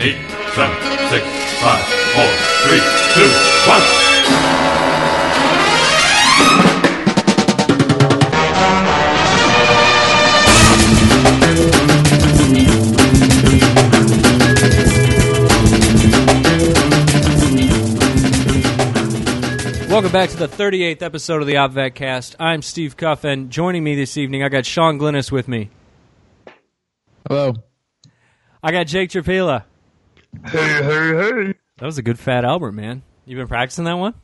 eight, seven, six, five, four, three, two, one. Welcome back to the 38th episode of the OpVet Cast. I'm Steve Cuff, and joining me this evening, I got Sean Glynis with me. Hello. I got Jake Trapila. Hey, hey, hey. That was a good Fat Albert, man. You been practicing that one?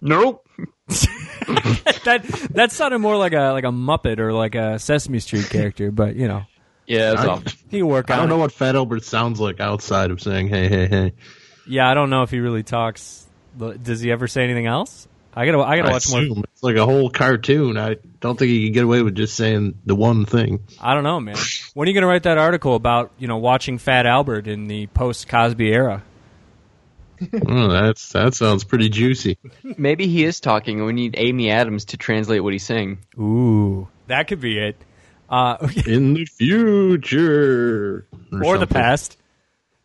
Nope. that that sounded more like a like a Muppet or like a Sesame Street character, but you know, Yeah, that's I- all. he can work out. I don't it. know what Fat Albert sounds like outside of saying hey, hey, hey. Yeah, I don't know if he really talks. Does he ever say anything else? I gotta I gotta I watch more. it's like a whole cartoon. I don't think he can get away with just saying the one thing. I don't know, man. When are you gonna write that article about you know watching Fat Albert in the post Cosby era? oh, that's that sounds pretty juicy. Maybe he is talking, and we need Amy Adams to translate what he's saying. Ooh, that could be it. Uh, In the future, or the past.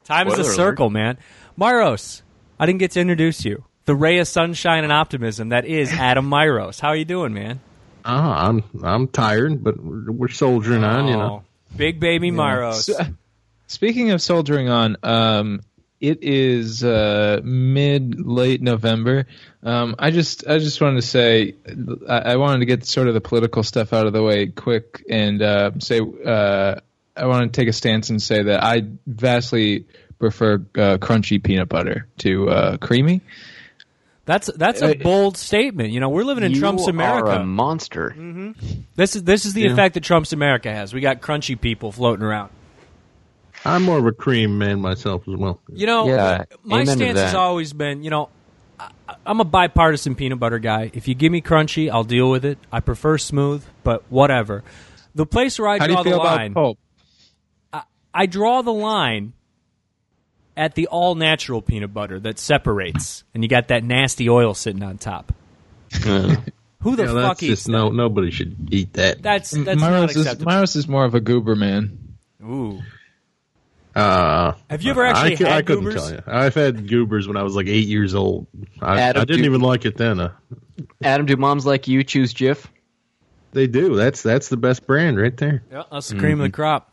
Time is a Spoiler alert. circle, man. Myros, I didn't get to introduce you. The ray of sunshine and optimism that is Adam Myros. How are you doing, man? Ah, I'm I'm tired, but we're, we're soldiering on. You know, Oh, big baby Myros. So- Speaking of soldiering on, um, it is uh, mid late November. Um, I just I just wanted to say I, I wanted to get sort of the political stuff out of the way quick and uh, say uh, I want to take a stance and say that I vastly prefer uh, crunchy peanut butter to uh, creamy. That's that's a Uh, bold statement. You know, we're living in you Trump's are America. a monster. This is this is the Yeah. effect that Trump's America has. We got crunchy people floating around. I'm more of a cream man myself as well. You know, Yeah, my stance has always been, you know, I, I'm a bipartisan peanut butter guy. If you give me crunchy, I'll deal with it. I prefer smooth, but whatever. The place where I How do draw you feel the line, about pulp? I draw the line at the all natural peanut butter that separates, and you got that nasty oil sitting on top. Uh, Who the yeah, fuck that's eats just no. Nobody should eat that. That's that's not Myros is acceptable. Myros is more of a goober man. Ooh. Uh, Have you ever actually I, cou- had I couldn't goobers? tell you. I've had goobers when I was like eight years old. I, Adam, I didn't do- even like it then. Uh, Adam, do moms like you choose Jif? they do. That's that's the best brand right there. Yeah, that's the cream of the crop.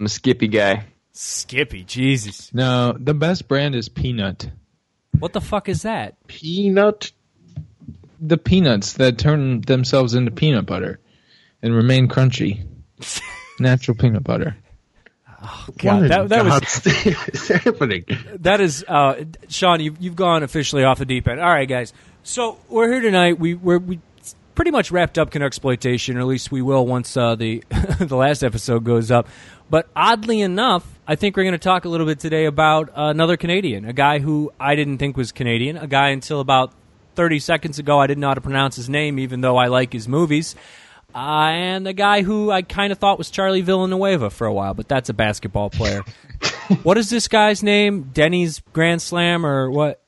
I'm a Skippy guy. Skippy, Jesus. No, the best brand is peanut. What the fuck is that? Peanut. the peanuts that turn themselves into peanut butter and remain crunchy. Natural peanut butter. Oh, God, What that, in that was God's is happening? that is uh, Sean. You've you've gone officially off the deep end. All right, guys. So we're here tonight. We we're, we pretty much wrapped up Canuck exploitation, or at least we will once uh, the the last episode goes up. But oddly enough, I think we're going to talk a little bit today about another Canadian, a guy who I didn't think was Canadian, a guy until about thirty seconds ago I didn't know how to pronounce his name, even though I like his movies. Uh, and a guy who I kind of thought was Charlie Villanueva for a while, but that's a basketball player. what is this guy's name? Denny's Grand Slam or what?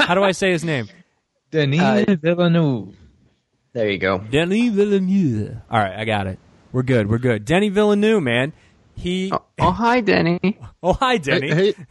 How do I say his name? Denis Uh, Villeneuve. There you go. Denny Villeneuve. All right, I got it. We're good. We're good. Denny Villeneuve, man. He. Oh, oh, hi, Denny. Oh, hi, Denny. Hey, hey,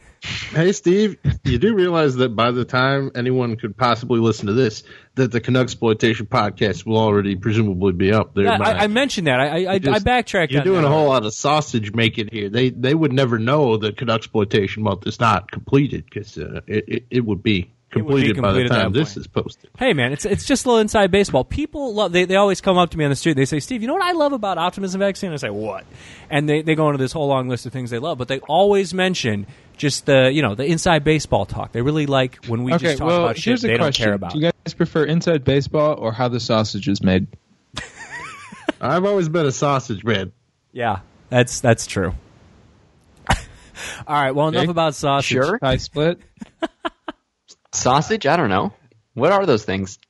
hey, Steve. You do realize that by the time anyone could possibly listen to this, that the Canuck exploitation podcast will already presumably be up there. Yeah, by- I, I mentioned that. I I, I, I backtracked. You're on doing that. a whole lot of sausage making here. They they would never know that Canuck exploitation month is not completed because uh, it, it it would be It would be completed by the time this is posted. Hey man, it's it's just a little inside baseball. People love they, they always come up to me on the street. They say, "Steve, you know what I love about optimism vaccine?" I say, "What?" And they, they go into this whole long list of things they love, but they always mention just the you know the inside baseball talk. They really like when we Okay, just talk well, about shit here's a they question. don't care about. Do you guys prefer inside baseball or how the sausage is made? I've always been a sausage man. yeah, that's that's true. All right, well enough Okay. about sausage. Sure. Pie split? Sausage? I don't know. What are those things?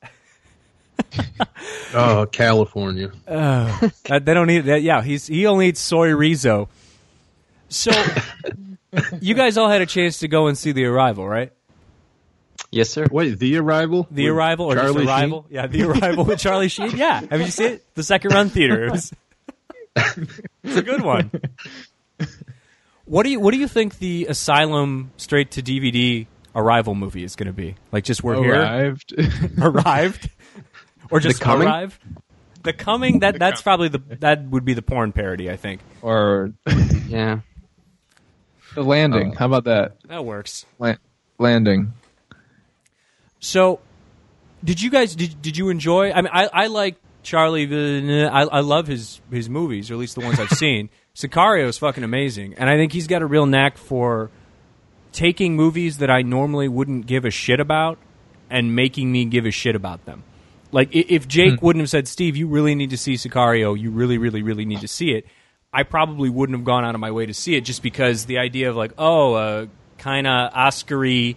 Oh, California. Uh, they don't eat that. Yeah, he's he only eats Soyrizo. So, you guys all had a chance to go and see the arrival, right? Yes, sir. Wait, the arrival? The arrival or Charlie just arrival? Yeah, the arrival with Charlie Sheen. Yeah, have you seen it? The second run theater. It was, it's a good one. What do you What do you think the Asylum straight to DVD Arrival movie is going to be? Like, just we're here, Arrived. arrived, or just The Coming? arrive? The coming. That that's probably the that would be the porn parody. I think or Yeah. the landing. Oh. How about that? that works. La- landing. So, did you guys did did you enjoy? I mean, I I like Charlie. Villeneuve. I I love his his movies, or at least the ones I've seen. Sicario is fucking amazing, and I think he's got a real knack for taking movies that I normally wouldn't give a shit about and making me give a shit about them. Like if Jake hmm. wouldn't have said, "Steve, you really need to see Sicario. You really, really, really need to see it," I probably wouldn't have gone out of my way to see it just because the idea of like, oh, a kind of Oscary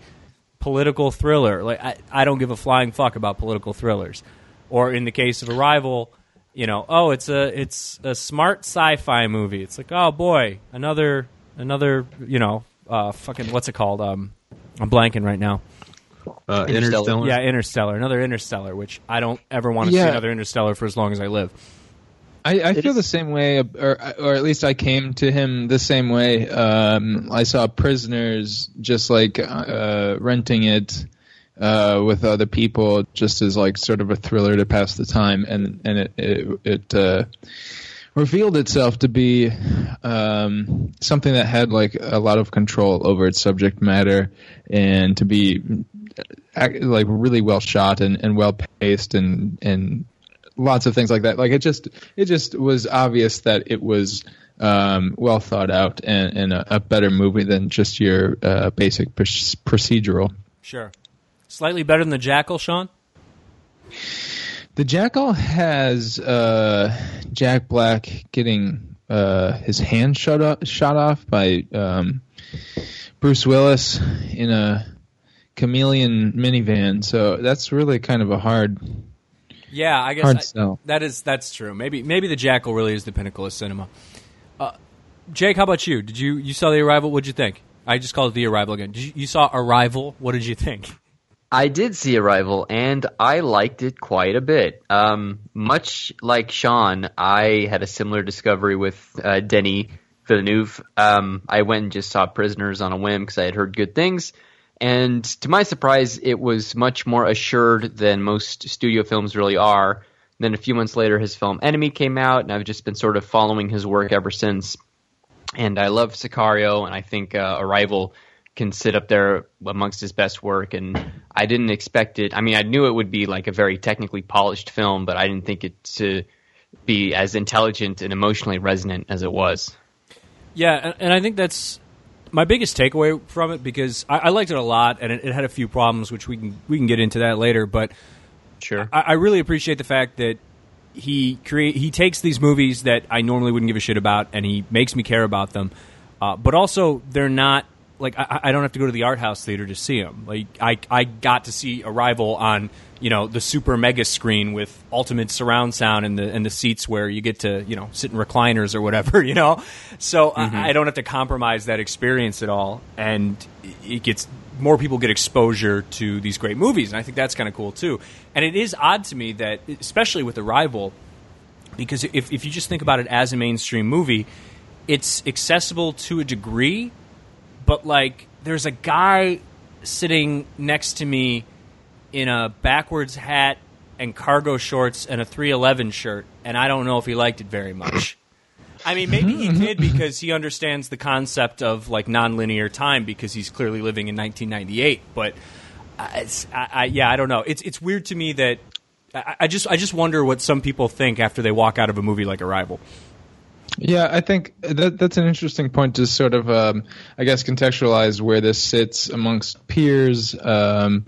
political thriller. Like I, I don't give a flying fuck about political thrillers. Or in the case of Arrival, you know, oh, it's a it's a smart sci-fi movie. It's like, oh boy, another another, you know, uh, fucking what's it called? Um, I'm blanking right now. Uh, Interstellar. Interstellar. Yeah, Interstellar, another Interstellar, which I don't ever want to see another Interstellar for as long as I live. I, I feel is- the same way, or or at least I came to him the same way. Um, I saw Prisoners just like uh, renting it uh, with other people, just as like sort of a thriller to pass the time, and and it it, it uh, revealed itself to be um, something that had like a lot of control over its subject matter, and to be like really well shot and, and well paced and and lots of things like that. Like it just it just was obvious that it was um, well thought out and, and a, a better movie than just your uh, basic pr- procedural. Sure. Slightly better than the Jackal, Sean? The Jackal has uh, Jack Black getting uh, his hand shot off, shot off by um, Bruce Willis in a chameleon minivan. So that's really kind of a hard Yeah, I guess hard I- sell. that is that's true. Maybe maybe the Jackal really is the pinnacle of cinema. Uh, Jake, how about you? Did you you saw the Arrival? What'd you think? I just called it the Arrival again. Did you, you saw Arrival? What did you think? I did see Arrival, and I liked it quite a bit. Um, much like Sean, I had a similar discovery with uh, Denis Villeneuve. Um, I went and just saw Prisoners on a whim because I had heard good things. And to my surprise, it was much more assured than most studio films really are. then a few months later, his film Enemy came out, and I've just been sort of following his work ever since. And I love Sicario, and I think uh, Arrival can sit up there amongst his best work. And I didn't expect it. I mean, I knew it would be like a very technically polished film, but I didn't think it to be as intelligent and emotionally resonant as it was. Yeah, and, I think that's my biggest takeaway from it because I, I liked it a lot, and it, it had a few problems, which we can we can get into that later. But Sure. I, I really appreciate the fact that he create he takes these movies that I normally wouldn't give a shit about, and he makes me care about them. Uh, but also, they're not like I, I don't have to go to the art house theater to see them. Like I I got to see Arrival on you know the super mega screen with ultimate surround sound and the and the seats where you get to you know sit in recliners or whatever you know. So I, mm-hmm. I don't have to compromise that experience at all, and it gets more people get exposure to these great movies, and I think that's kind of cool too. And it is odd to me that, especially with Arrival, because if if you just think about it as a mainstream movie, it's accessible to a degree, but like there's a guy sitting next to me in a backwards hat and cargo shorts and a 311 shirt, and I don't know if he liked it very much. I mean, maybe he did because he understands the concept of like nonlinear time because he's clearly living in 1998. But uh, it's, I, I, yeah, I don't know. It's it's weird to me that I, I just I just wonder what some people think after they walk out of a movie like Arrival. Yeah, I think that that's an interesting point to sort of, um, I guess, contextualize where this sits amongst peers um,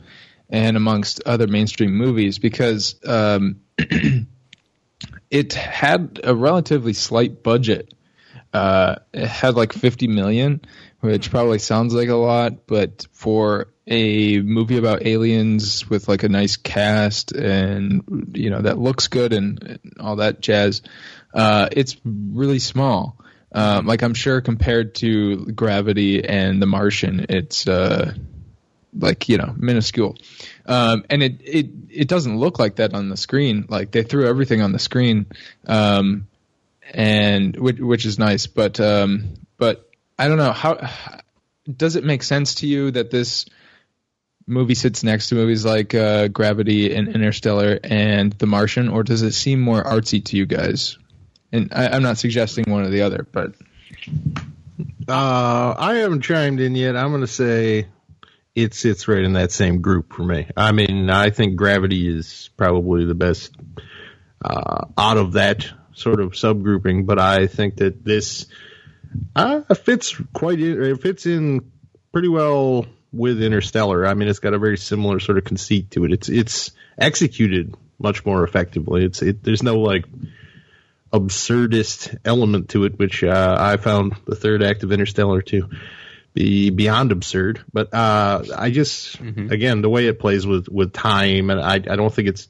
and amongst other mainstream movies because um, it had a relatively slight budget. Uh, it had like 50 million, which probably sounds like a lot, but for a movie about aliens with like a nice cast and you know that looks good and, and all that jazz, uh, it's really small. Um, like I'm sure compared to Gravity and The Martian, it's uh, like you know minuscule, um, and it, it it doesn't look like that on the screen. Like they threw everything on the screen, um, and which, which is nice. But um, but I don't know how does it make sense to you that this movie sits next to movies like uh, Gravity and Interstellar and The Martian, or does it seem more artsy to you guys? And I, I'm not suggesting one or the other, but Uh, I haven't chimed in yet. I'm going to say it sits right in that same group for me. I mean, I think Gravity is probably the best uh, out of that sort of subgrouping, but I think that this uh, fits quite. In, it fits in pretty well with Interstellar. I mean, it's got a very similar sort of conceit to it. It's it's executed much more effectively. It's it, there's no like absurdist element to it, which uh, I found the third act of Interstellar to be beyond absurd. But uh, I just, again, the way it plays with with time, and I, I don't think it's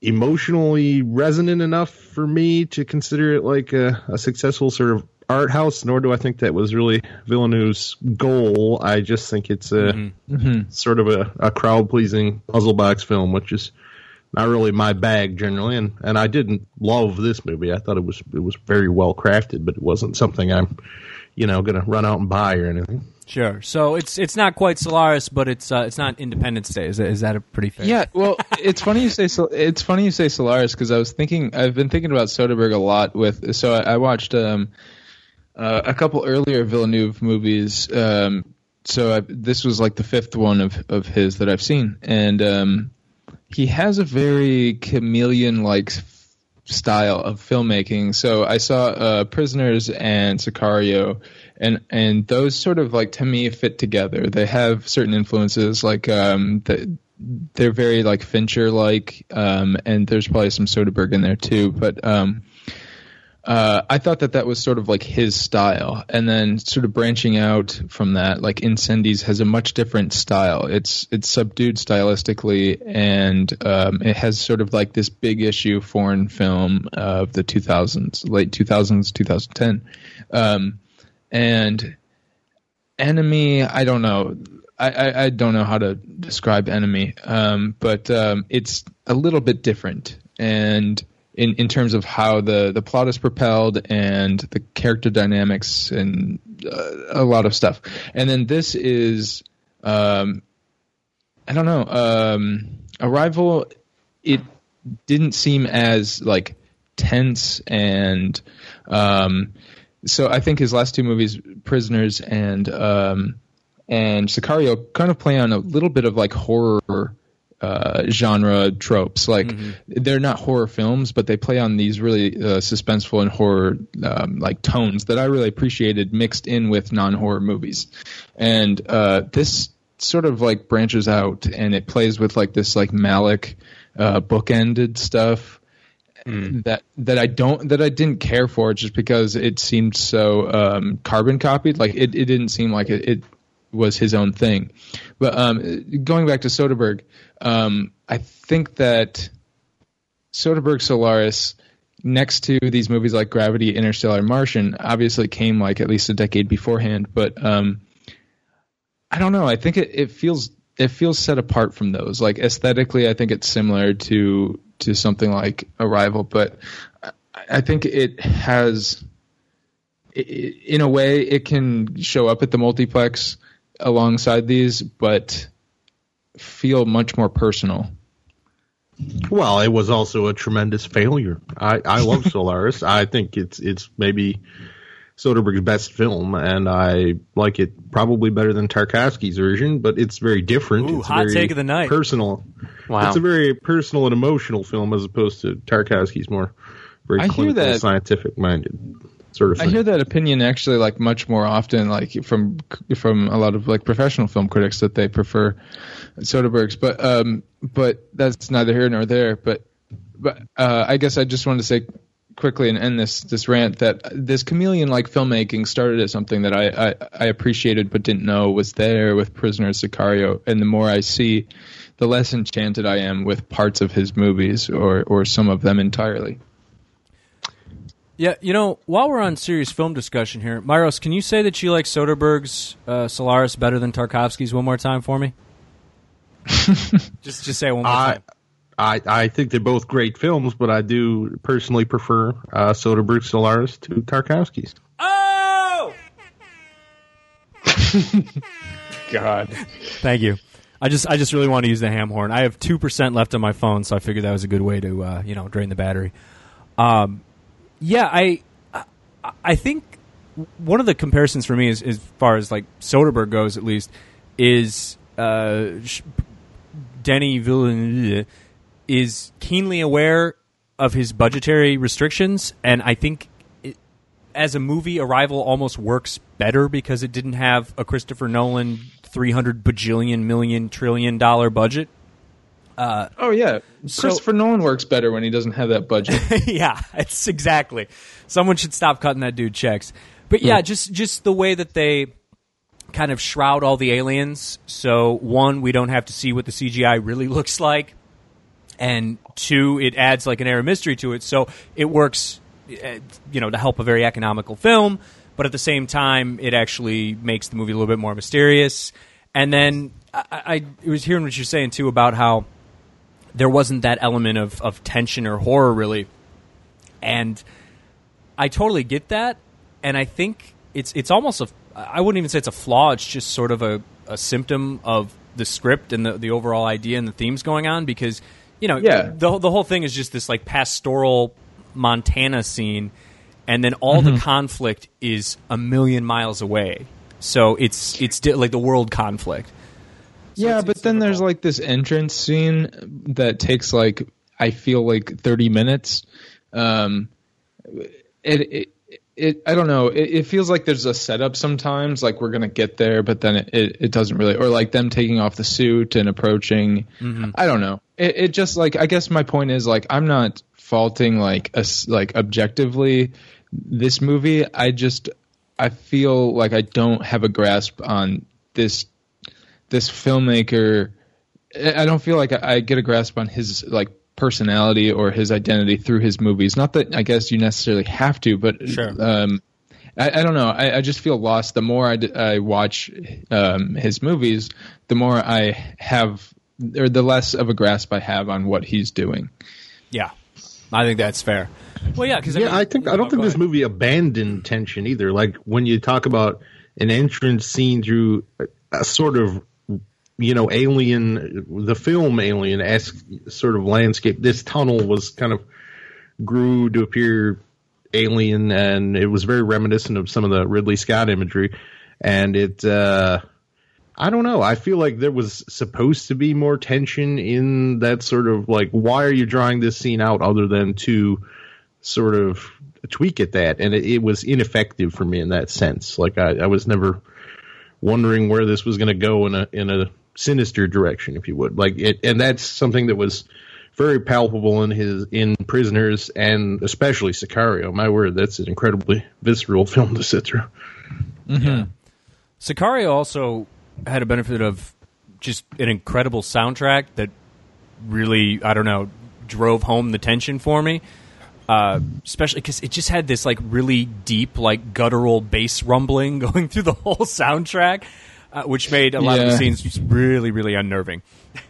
emotionally resonant enough for me to consider it like a, a successful sort of art house. Nor do I think that was really Villeneuve's goal. I just think it's a sort of a, a crowd pleasing puzzle box film, which is not really my bag generally, and, and I didn't love this movie. I thought it was it was very well crafted, but it wasn't something I'm, you know, going to run out and buy or anything. Sure. So it's it's not quite Solaris, but it's uh, it's not Independence Day. Is that, is that a pretty fair? Yeah, well, it's funny you say Sol- it's funny you say Solaris because I was thinking I've been thinking about Soderbergh a lot with so I, I watched um, uh, a couple earlier Villeneuve movies. Um, so I, this was like the fifth one of of his that I've seen, and um, he has a very chameleon like style of filmmaking. So I saw uh, Prisoners and Sicario, and and those sort of like to me fit together. They have certain influences, like um, the, they're very like Fincher like, um, and there's probably some Soderbergh in there too. But um, uh, I thought that that was sort of like his style, and then sort of branching out from that, like Incendies has a much different style. It's it's subdued stylistically, and um, it has sort of like this big issue foreign film of the 2000s, late 2000s, 2010, um, and Enemy. I don't know. I, I, I don't know how to describe Enemy, um, but um, it's a little bit different, and in, in terms of how the, the plot is propelled and the character dynamics and uh, a lot of stuff. And then this is, um, I don't know, um, Arrival. It didn't seem as like tense and um, so I think his last two movies, Prisoners and um, and Sicario, kind of play on a little bit of like horror uh, genre tropes. Like they're not horror films, but they play on these really uh, suspenseful and horror um, like tones that I really appreciated mixed in with non-horror movies. And uh, this sort of like branches out and it plays with like this like Malick uh, bookended stuff. That that I don't that I didn't care for just because it seemed so um, carbon copied. Like it, it didn't seem like it, it was his own thing. But um, going back to Soderbergh, um, I think that Soderbergh Solaris, next to these movies like Gravity, Interstellar, Martian, obviously came like at least a decade beforehand. But um, I don't know. I think it, it feels it feels set apart from those. Like aesthetically, I think it's similar to to something like Arrival, but I, I think it has. In a way, it can show up at the multiplex alongside these, but feel much more personal. Well, it was also a tremendous failure. I, I love Solaris. I think it's it's maybe Soderbergh's best film, and I like it probably better than Tarkovsky's version, but it's very different. Ooh, it's hot very take of the night. Personal. Wow. It's a very personal and emotional film as opposed to Tarkovsky's more very I hear clinical, that- scientific minded sort of I hear that opinion actually like much more often, like from from a lot of like professional film critics that they prefer Soderbergh's, but um, but that's neither here nor there. But but uh, I guess I just wanted to say quickly and end this this rant that this chameleon like filmmaking started as something that I, I I appreciated but didn't know was there with Prisoner Sicario, and the more I see, the less enchanted I am with parts of his movies or or some of them entirely. Yeah, you know, while we're on serious film discussion here, Myros, can you say that you like Soderbergh's uh, Solaris better than Tarkovsky's one more time for me? just just say it one more I, time. I I think they're both great films, but I do personally prefer uh, Soderbergh's Solaris to Tarkovsky's. Oh! God. Thank you. I just I just really want to use the ham horn. I have two percent left on my phone, so I figured that was a good way to uh, you know drain the battery. Um, yeah, I I- think one of the comparisons for me, is, as far as like Soderbergh goes, at least, is uh, Denny Villeneuve is keenly aware of his budgetary restrictions, and I think as a movie, Arrival almost works better because it didn't have a Christopher Nolan three hundred bajillion million trillion dollar budget. Oh yeah, So- Christopher Nolan works better when he doesn't have that budget. yeah, it's exactly. Someone should stop cutting that dude checks. But yeah, just just the way that they kind of shroud all the aliens. So one, we don't have to see what the CGI really looks like, and two, it adds like an air of mystery to it. So it works, uh, you know, to help a very economical film, but at the same time, it actually makes the movie a little bit more mysterious. And then I, I, I was hearing what you're saying too about how there wasn't that element of, of tension or horror really and I totally get that, and I think it's it's almost a I wouldn't even say it's a flaw. It's just sort of a, a symptom of the script and the the overall idea and the themes going on because you know Yeah. the the whole thing is just this like pastoral Montana scene, and then all the mm-hmm. conflict is a million miles away. So it's it's di- like the world conflict. Yeah, but then there's like this entrance scene that takes like I feel like 30 minutes. Um, it, it, it I don't know. It, it feels like there's a setup sometimes, like we're gonna get there, but then it, it, it doesn't really, or like them taking off the suit and approaching. I don't know. It, it just like I guess my point is like I'm not faulting like us like objectively this movie. I just I feel like I don't have a grasp on this this filmmaker I I don't feel like I I get a grasp on his like personality or his identity through his movies. Not that I guess you necessarily have to, but Sure. um, I, I don't know. I, I just feel lost. The more I, d- I watch um, his movies, the more I have, or the less of a grasp I have on what he's doing. Yeah, I think that's fair. Well, yeah, because Yeah, I think I don't think this movie. movie abandoned tension either. Like when you talk about an entrance scene through a, a sort of you know alien, the film Alien esque sort of landscape. This tunnel was kind of grew to appear alien, and it was very reminiscent of some of the Ridley Scott imagery. And it, uh, I don't know. I feel like there was supposed to be more tension in that sort of like, why are you drawing this scene out other than to sort of tweak at that, and it, it was ineffective for me in that sense. Like I, I was never wondering where this was going to go in a in a sinister direction, if you would. Like it, and that's something that was very palpable in his in Prisoners and especially Sicario. My word, that's an incredibly visceral film to sit through. Sicario also had a benefit of just an incredible soundtrack that really, I don't know, drove home the tension for me. Uh, especially because it just had this like really deep, like guttural bass rumbling going through the whole soundtrack, uh, which made a lot of the scenes really, really unnerving.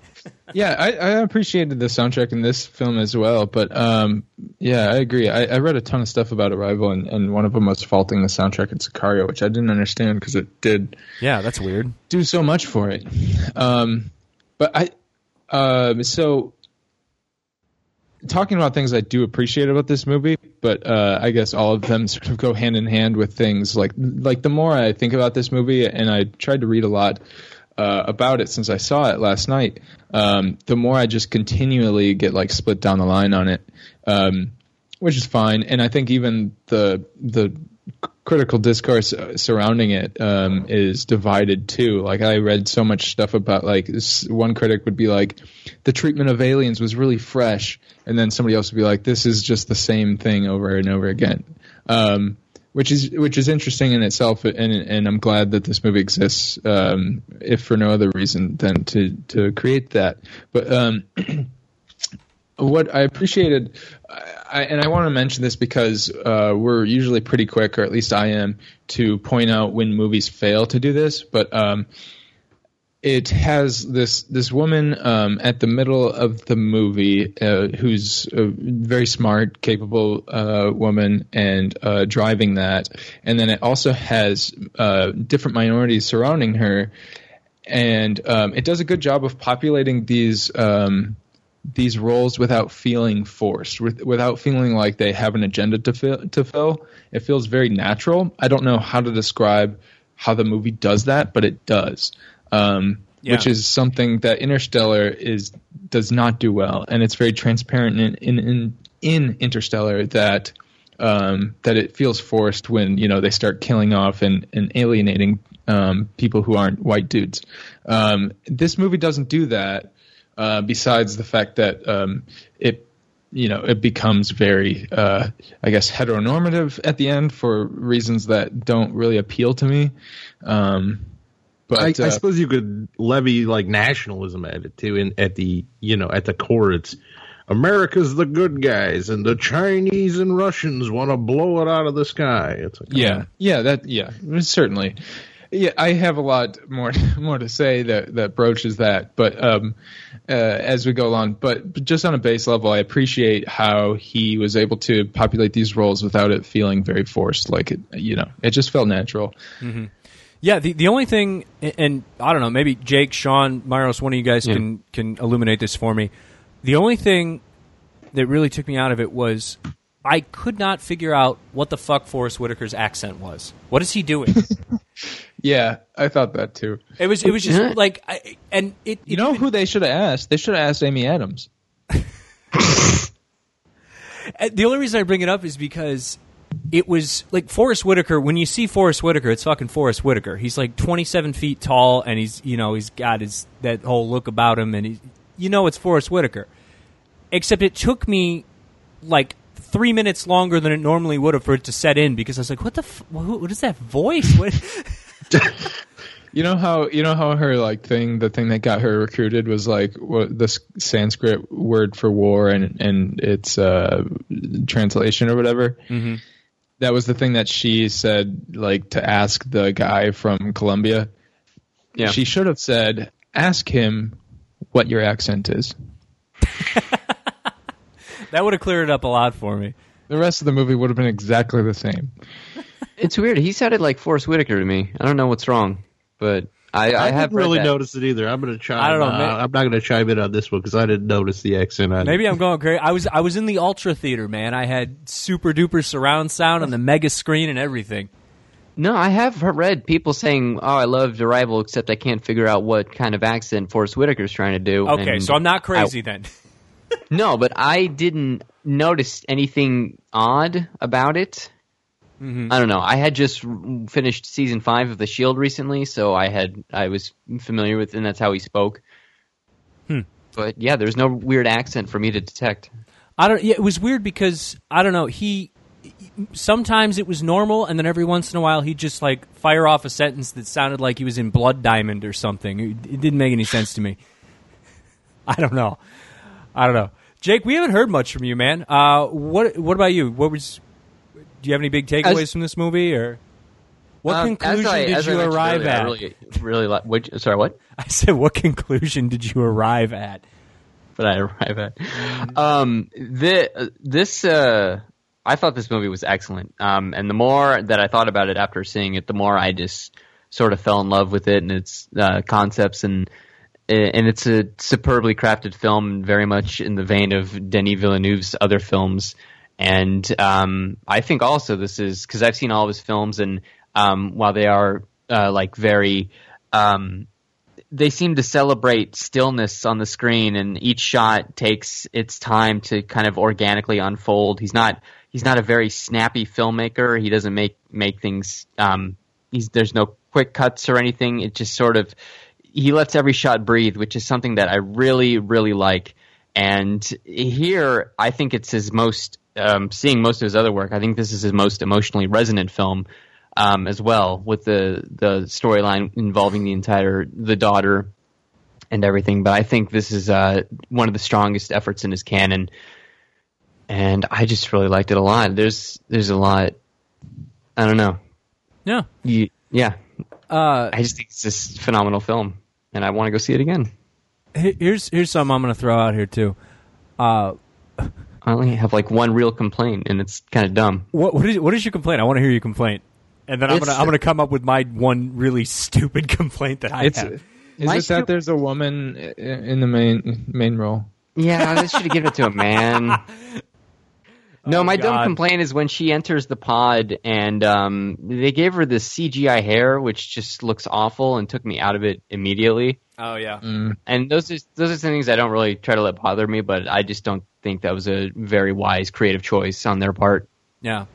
Yeah, I, I appreciated the soundtrack in this film as well. But um, yeah, I agree. I, I read a ton of stuff about Arrival, and, and one of them was faulting the soundtrack in Sicario, which I didn't understand because it did Yeah, that's weird. do so much for it. Um, but I, um, so talking about things I do appreciate about this movie, but uh, I guess all of them sort of go hand in hand with things like like the more I think about this movie, and I tried to read a lot uh, about it since I saw it last night. Um, the more I just continually get like split down the line on it, um, which is fine. And I think even the the critical discourse uh, surrounding it um, is divided too. Like I read so much stuff about like this, one critic would be like, the treatment of aliens was really fresh, and then somebody else would be like, this is just the same thing over and over again. Um, which is which is interesting in itself, and and I'm glad that this movie exists, um, if for no other reason than to to create that. But um, what I appreciated, I, and I want to mention this because uh, we're usually pretty quick, or at least I am, to point out when movies fail to do this. But um, it has this this woman um, at the middle of the movie uh, who's a very smart, capable uh, woman and uh, driving that, and then it also has uh, different minorities surrounding her, and um, it does a good job of populating these. Um, these roles without feeling forced, with, without feeling like they have an agenda to fill, to fill. It feels very natural. I don't know how to describe how the movie does that, but it does um, Yeah. which is something that Interstellar is does not do well, and it's very transparent in in in, in Interstellar that um, that it feels forced when you know they start killing off and, and alienating um, people who aren't white dudes. Um, this movie doesn't do that. Uh, besides the fact that um, it you know it becomes very uh, I guess heteronormative at the end for reasons that don't really appeal to me. Um, but I, I uh, suppose you could levy like nationalism at it too. And at the you know at the core, it's America's the good guys, and the Chinese and Russians want to blow it out of the sky. It's like, Yeah, yeah, that yeah, certainly. Yeah, I have a lot more more to say that that broaches that, but um, uh, as we go along, but just on a base level, I appreciate how he was able to populate these roles without it feeling very forced. Like it, you know, it just felt natural. Yeah, the the only thing, and I don't know, maybe Jake, Sean, Myros, one of you guys Yeah. can can illuminate this for me. The only thing that really took me out of it was I could not figure out what the fuck Forest Whitaker's accent was. What is he doing? Yeah, I thought that too. it was it was just Yeah. like, I, and it, You know who they should have asked? They should have asked Amy Adams. Uh, The only reason I bring it up is because it was like Forest Whitaker. When you see Forest Whitaker, it's fucking Forest Whitaker. He's like 27 feet tall, and he's you know he's got his that whole look about him, and he, you know it's Forest Whitaker. Except it took me like three minutes longer than it normally would have for it to set in because I was like, what the f- wh- what is that voice? What? You know how you know how her like thing, the thing that got her recruited was like what the Sanskrit word for war and and its uh, translation or whatever. Mm-hmm. That was the thing that she said, like to ask the guy from Colombia. Yeah. She should have said, "Ask him what your accent is." that would have cleared it up a lot for me. The rest of the movie would have been exactly the same. It's weird. He sounded like Forrest Whitaker to me. I don't know what's wrong, but I, I, I, have didn't really read that. notice it either. I'm going to chime. I don't know, uh, may- I'm not going to chime in on this one because I didn't notice the accent. On Maybe it. I'm going crazy. I was I was in the Ultra Theater, man. I had super duper surround sound on the mega screen and everything. No, I have read people saying, "Oh, I loved Arrival," except I can't figure out what kind of accent Forest Whitaker's trying to do. Okay, and so I'm not I- crazy then. no, but I didn't notice anything odd about it. Mm-hmm. I don't know. I had just finished season five of The Shield recently, so I had I was familiar with, and that's how he spoke. Hmm. But yeah, there's no weird accent for me to detect. I don't. Yeah, it was weird because I don't know. He sometimes it was normal, and then every once in a while he'd just like fire off a sentence that sounded like he was in Blood Diamond or something. It, it didn't make any sense to me. I don't know. I don't know. Jake, we haven't heard much from you, man. Uh, what What about you? What was? Do you have any big takeaways As- from this movie, or what Um, conclusion I- did you arrive earlier, I at? really, really. Which, sorry, what? I said, what conclusion did you arrive at? But I arrive at. Um, the this uh, I thought this movie was excellent. Um, and the more that I thought about it after seeing it, the more I just sort of fell in love with it and its uh, concepts and and it's a superbly crafted film, very much in the vein of Denis Villeneuve's other films. And um, I think also this is because I've seen all of his films, and um, while they are uh, like very um, they seem to celebrate stillness on the screen and each shot takes its time to kind of organically unfold. He's not he's not a very snappy filmmaker. He doesn't make make things um there's no quick cuts or anything. It just sort of he lets every shot breathe, which is something that I really really like. And here I think it's his most um seeing most of his other work, I think this is his most emotionally resonant film um, as well, with the the storyline involving the entire the daughter and everything. But I think this is uh, one of the strongest efforts in his canon, and I just really liked it a lot. There's there's a lot. I don't know. Yeah. You, yeah, Uh, I just think it's this phenomenal film. and I want to go see it again. Here's here's something I'm going to throw out here too. Uh, I only have like one real complaint, and it's kind of dumb. what what is what is your complaint? I want to hear your complaint, and then I'm It's- gonna I'm gonna come up with my one really stupid complaint that I It's have. is My it stu- that there's a woman in the main main role? Yeah, they should have given it to a man. No, Oh, my dumb complaint is when she enters the pod and um, they gave her this CGI hair, which just looks awful and took me out of it immediately. Oh yeah. And those are those are some things I don't really try to let bother me, but I just don't think that was a very wise creative choice on their part. Yeah,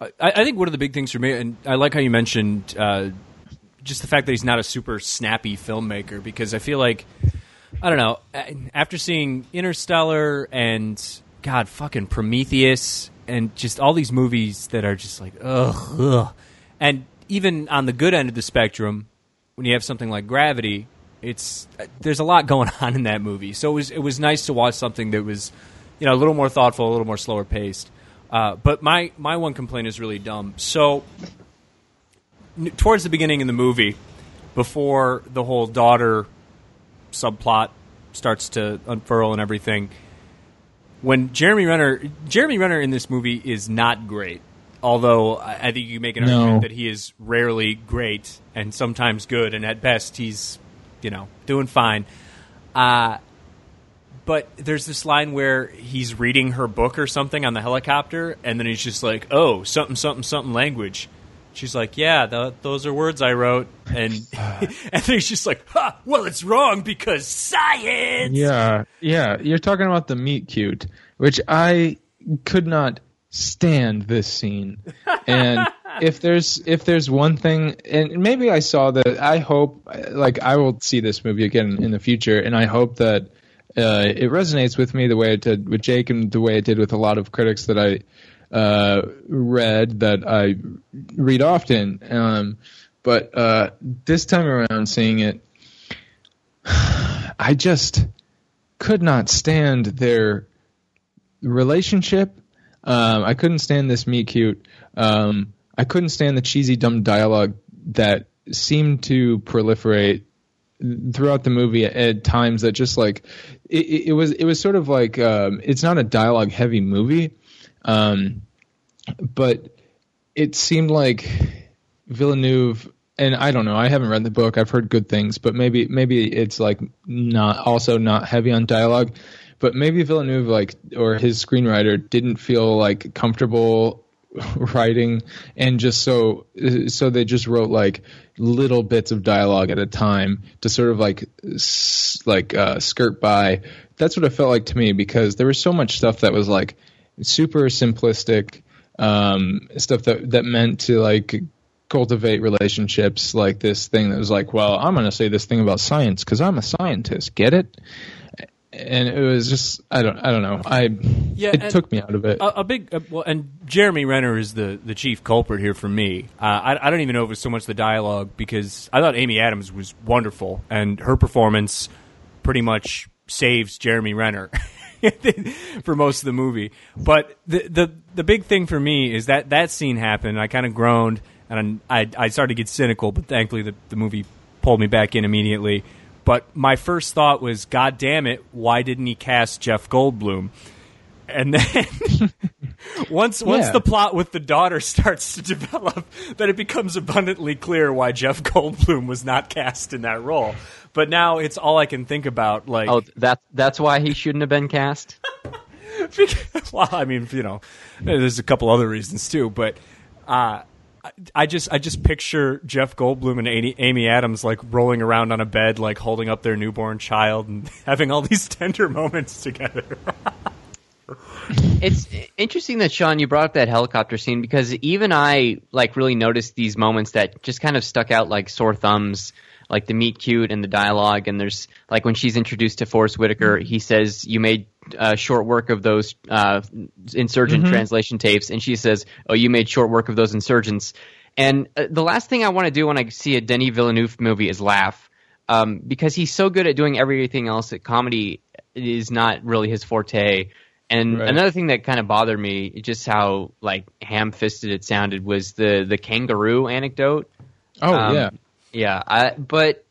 I, I think one of the big things for me, and I like how you mentioned uh, just the fact that he's not a super snappy filmmaker, because I feel like I don't know. After seeing Interstellar and God, fucking Prometheus, and just all these movies that are just like ugh, ugh. and even on the good end of the spectrum, when you have something like Gravity, it's there's a lot going on in that movie. So it was it was nice to watch something that was, you know, a little more thoughtful, a little more slower paced. Uh, but my my one complaint is really dumb. So n- towards the beginning in the movie, before the whole daughter subplot starts to unfurl and everything, when Jeremy Renner Jeremy Renner in this movie is not great. Although I I think you make an No. argument that he is rarely great and sometimes good, and at best he's, you know, doing fine. Uh, but there's this line where he's reading her book or something on the helicopter, and then he's just like, "Oh, something, something, something language." She's like, "Yeah, th those are words I wrote," and and then he's just like, ha, "Well, it's wrong because science." Yeah, yeah. You're talking about the meet cute, which I could not stand this scene. And if there's if there's one thing, and maybe I saw that. I hope, like, I will see this movie again in the future, and I hope that uh, it resonates with me the way it did with Jake, and the way it did with a lot of critics that I uh, read that I read often. Um, but uh, this time around, seeing it, I just could not stand their relationship. Um, I couldn't stand this meet cute. Um, I couldn't stand the cheesy, dumb dialogue that seemed to proliferate throughout the movie at, at times. That just like it, it, was. It was sort of like um, it's not a dialogue heavy movie, um, but it seemed like Villeneuve and I don't know. I haven't read the book. I've heard good things, but maybe maybe it's like not also not heavy on dialogue. But maybe Villeneuve like or his screenwriter didn't feel like comfortable writing, and just so so they just wrote like little bits of dialogue at a time to sort of like like uh, skirt by. That's what it felt like to me because there was so much stuff that was like super simplistic um, stuff that that meant to like cultivate relationships like this thing that was like, well, I'm going to say this thing about science because I'm a scientist. Get it? And it was just I don't I don't know I Yeah, it took me out of it. a, a big uh, well, and Jeremy Renner is the the chief culprit here for me. Uh, I, I don't even know if it was so much the dialogue because I thought Amy Adams was wonderful and her performance pretty much saves Jeremy Renner for most of the movie. But the the the big thing for me is that that scene happened. I kind of groaned and I I started to get cynical, but thankfully the the movie pulled me back in immediately. But my first thought was, God damn it, why didn't he cast Jeff Goldblum? And then once once Yeah. the plot with the daughter starts to develop, then it becomes abundantly clear why Jeff Goldblum was not cast in that role. But now it's all I can think about. Like, Oh, that that's why he shouldn't have been cast. because- well, I mean, you know, there's a couple other reasons too, but uh, I, just I just picture Jeff Goldblum and Amy Adams like rolling around on a bed, like holding up their newborn child and having all these tender moments together. It's interesting that Sean you brought up that helicopter scene because even I like really noticed these moments that just kind of stuck out like sore thumbs, like the meet cute and the dialogue. And there's like when she's introduced to Forest Whitaker, he says, "You made uh, short work of those uh, insurgent translation tapes," and she says, "Oh, you made short work of those insurgents." And uh, the last thing I want to do when I see a Denis Villeneuve movie is laugh, um, because he's so good at doing everything else. That comedy is not really his forte. And Right. another thing that kind of bothered me, just how like ham-fisted it sounded, was the the kangaroo anecdote. oh Um, yeah, yeah. I, but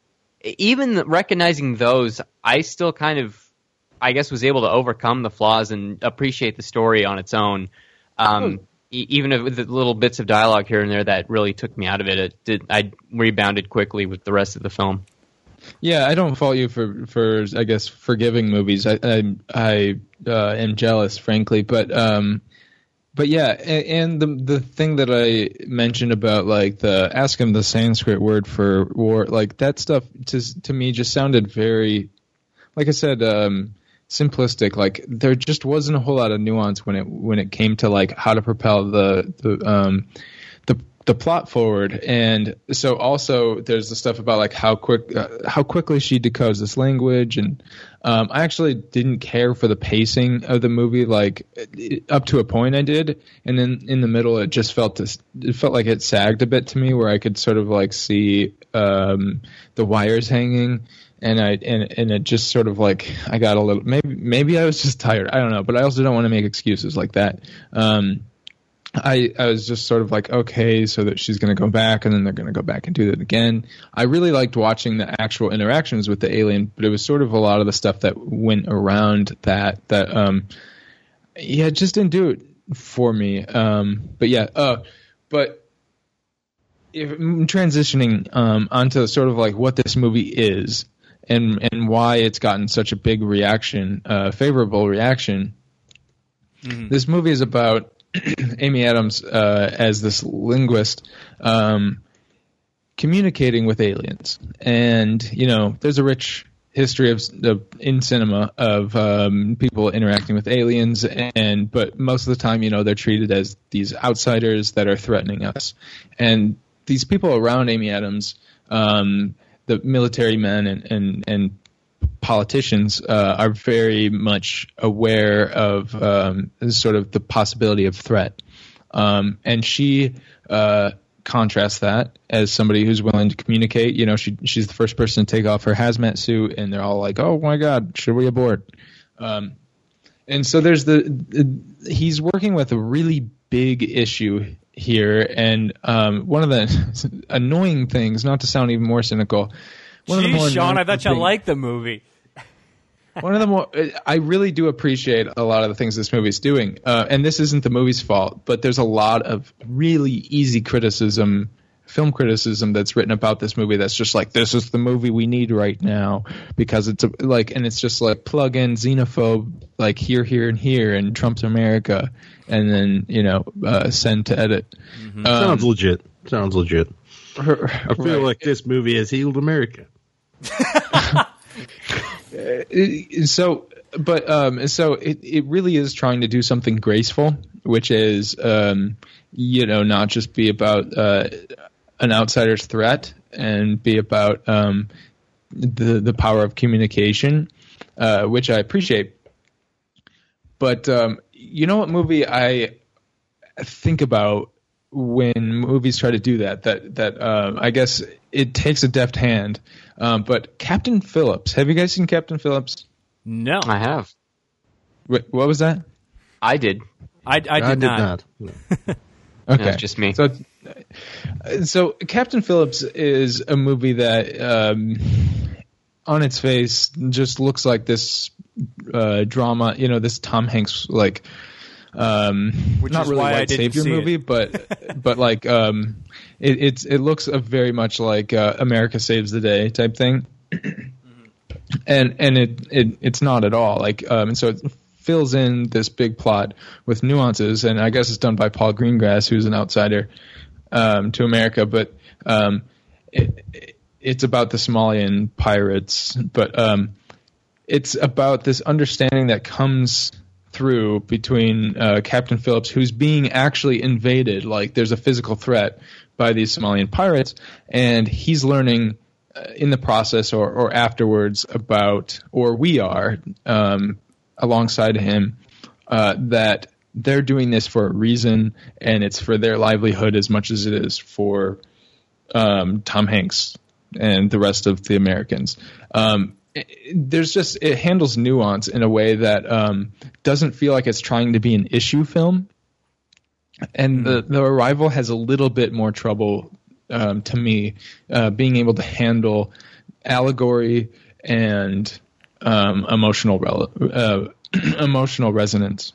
even recognizing those, I still kind of, I guess, was able to overcome the flaws and appreciate the story on its own. Um, e- even if with the little bits of dialogue here and there that really took me out of it, it did. I rebounded quickly with the rest of the film. Yeah, I don't fault you for for I guess forgiving movies. I I, I uh, am jealous, frankly, but um, but yeah, and, the the thing that I mentioned about like the ask him the Sanskrit word for war, like that stuff to to me just sounded very, like I said, um, simplistic. Like there just wasn't a whole lot of nuance when it when it came to like how to propel the the um the plot forward. And so also there's the stuff about like how quick uh, how quickly she decodes this language. And um, I actually didn't care for the pacing of the movie. Like it, up to a point I did. And then in the middle it just felt this it felt like it sagged a bit to me where I could sort of like see um, the wires hanging. And I and and it just sort of like I got a little maybe maybe I was just tired. I don't know. But I also don't want to make excuses like that. Um, I, I was just sort of like, okay, so that she's going to go back and then they're going to go back and do that again. I really liked watching the actual interactions with the alien, but it was sort of a lot of the stuff that went around that, that, um, yeah, it just didn't do it for me. Um, but yeah, uh, but if transitioning, um, onto sort of like what this movie is and, and why it's gotten such a big reaction, uh, favorable reaction. This movie is about Amy Adams uh, as this linguist um, communicating with aliens, and you know, there's a rich history of, in cinema of um, people interacting with aliens, and but most of the time, you know, they're treated as these outsiders that are threatening us, and these people around Amy Adams, um, the military men and and and politicians uh, are very much aware of um, sort of the possibility of threat. Um, and she uh, contrasts that as somebody who's willing to communicate. You know, she she's the first person to take off her hazmat suit, and they're all like, "Oh my God, should we abort?" Um, and so there's the, he's working with a really big issue here, and um, one of the annoying things, not to sound even more cynical. One of the more Jeez, Sean, I thought you liked the movie. One of the more I really do appreciate a lot of the things this movie's doing, uh, and this isn't the movie's fault, but there's a lot of really easy criticism, film criticism that's written about this movie. That's just like this is the movie we need right now because it's a, like, and it's just like plug in xenophobe, like here, here, and here, and Trump's America, and then you know uh, send to edit. Um, Sounds legit. Sounds legit. I feel right. like this movie has healed America. so but um so it, it really is trying to do something graceful which is um you know not just be about uh an outsider's threat and be about um the the power of communication uh which i appreciate. But um you know what movie i think about when movies try to do that that that um i guess it takes a deft hand um, but Captain Phillips, have you guys seen Captain Phillips? No, I have. Wait, what was that? I did. I, I did, not. No. Okay, That's just me. So, so Captain Phillips is a movie that, um, on its face, just looks like this uh, drama. You know, this Tom Hanks like, um, Which not is really white savior it. movie, but but like, um, it, it's it looks a very much like uh, America Saves the Day type thing. and and it, it it's not at all like um and so it fills in this big plot with nuances and i guess it's done by paul greengrass who's an outsider um to america but um it, it- it's about the somalian pirates but um it's about this understanding that comes through between uh, Captain Phillips, who's being actually invaded, like there's a physical threat by these Somalian pirates, and he's learning uh, in the process or, or afterwards about, or we are um, alongside him, uh, that they're doing this for a reason, and it's for their livelihood as much as it is for um, Tom Hanks and the rest of the Americans. Um, there's just it handles nuance in a way that um, doesn't feel like it's trying to be an issue film, and the the arrival has a little bit more trouble um, to me uh, being able to handle allegory and um, emotional uh, emotional resonance.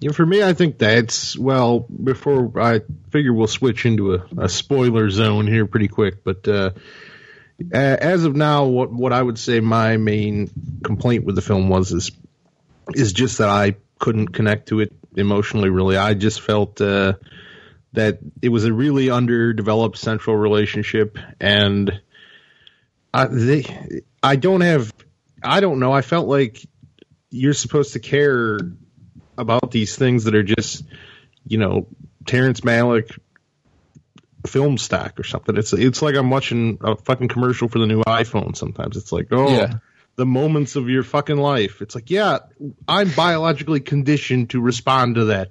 Yeah, for me, I think that's well. Before I figure we'll switch into a, a spoiler zone here pretty quick, but uh, as of now, what what I would say my main complaint with the film was is is just that I couldn't connect to it emotionally. Really, I just felt uh, that it was a really underdeveloped central relationship, and I they I don't have I don't know. I felt like you're supposed to care about these things that are just, you know, Terrence Malick film stack or something. It's it's like I'm watching a fucking commercial for the new iPhone. Sometimes it's like, oh, Yeah. the moments of your fucking life. It's like, yeah, I'm biologically conditioned to respond to that.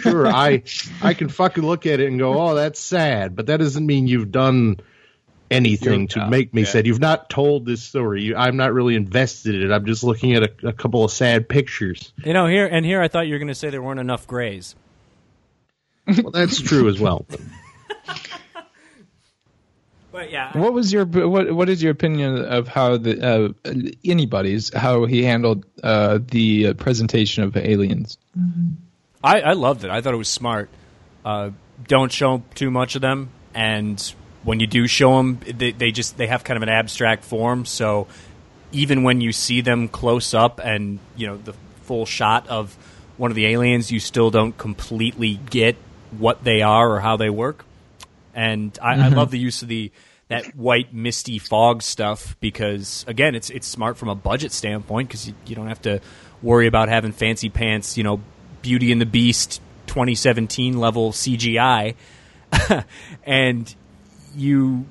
Sure, I I can fucking look at it and go, oh, that's sad, but that doesn't mean you've done anything Your to job, make me yeah. sad. You've not told this story. You, I'm not really invested in it. I'm just looking at a, a couple of sad pictures. You know, here and here, I thought you were going to say there weren't enough grays. Well, that's true as well. But yeah, What was your what What is your opinion of how the uh, anybody's how he handled uh, the uh, presentation of aliens? I, I loved it. I thought it was smart. Uh, don't show too much of them, and when you do show them, they, they just they have kind of an abstract form. So even when you see them close up and you know the full shot of one of the aliens, you still don't completely get what they are or how they work. And I, I love the use of the that white misty fog stuff because again, it's it's smart from a budget standpoint because you, you don't have to worry about having fancy pants, you know, Beauty and the Beast 2017 level CGI, and you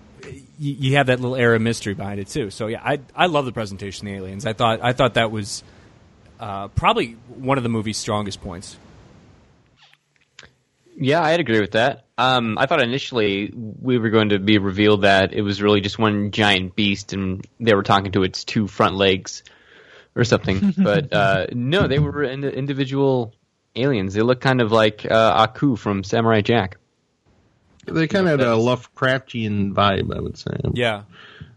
you you have that little air of mystery behind it too. So yeah, I I love the presentation of the aliens. I thought I thought that was uh, probably one of the movie's strongest points. Yeah, I'd agree with that. Um, I thought initially we were going to be revealed that it was really just one giant beast, and they were talking to its two front legs or something. but uh, no, they were ind- individual aliens. They look kind of like uh, Aku from Samurai Jack. They kind of had a Lovecraftian vibe, I would say. Yeah,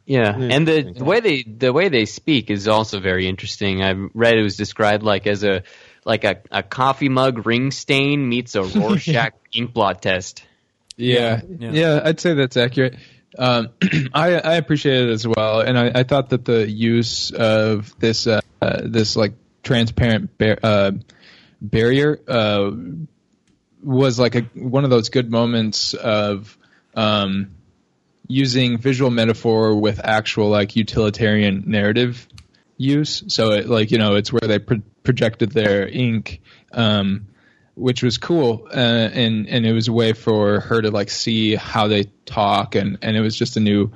Yeah, Yeah. and the, the way they the way they speak is also very interesting. I read it was described like as a like a, a coffee mug ring stain meets a Rorschach ink blot test. Yeah, Yeah. yeah, I'd say that's accurate. Um, I I appreciate it as well, and I, I thought that the use of this uh, uh, this like transparent bar- uh, barrier uh, was like a one of those good moments of um, using visual metaphor with actual like utilitarian narrative use. So it like you know it's where they pro- projected their ink. Um, which was cool, uh, and and it was a way for her to like see how they talk, and and it was just a new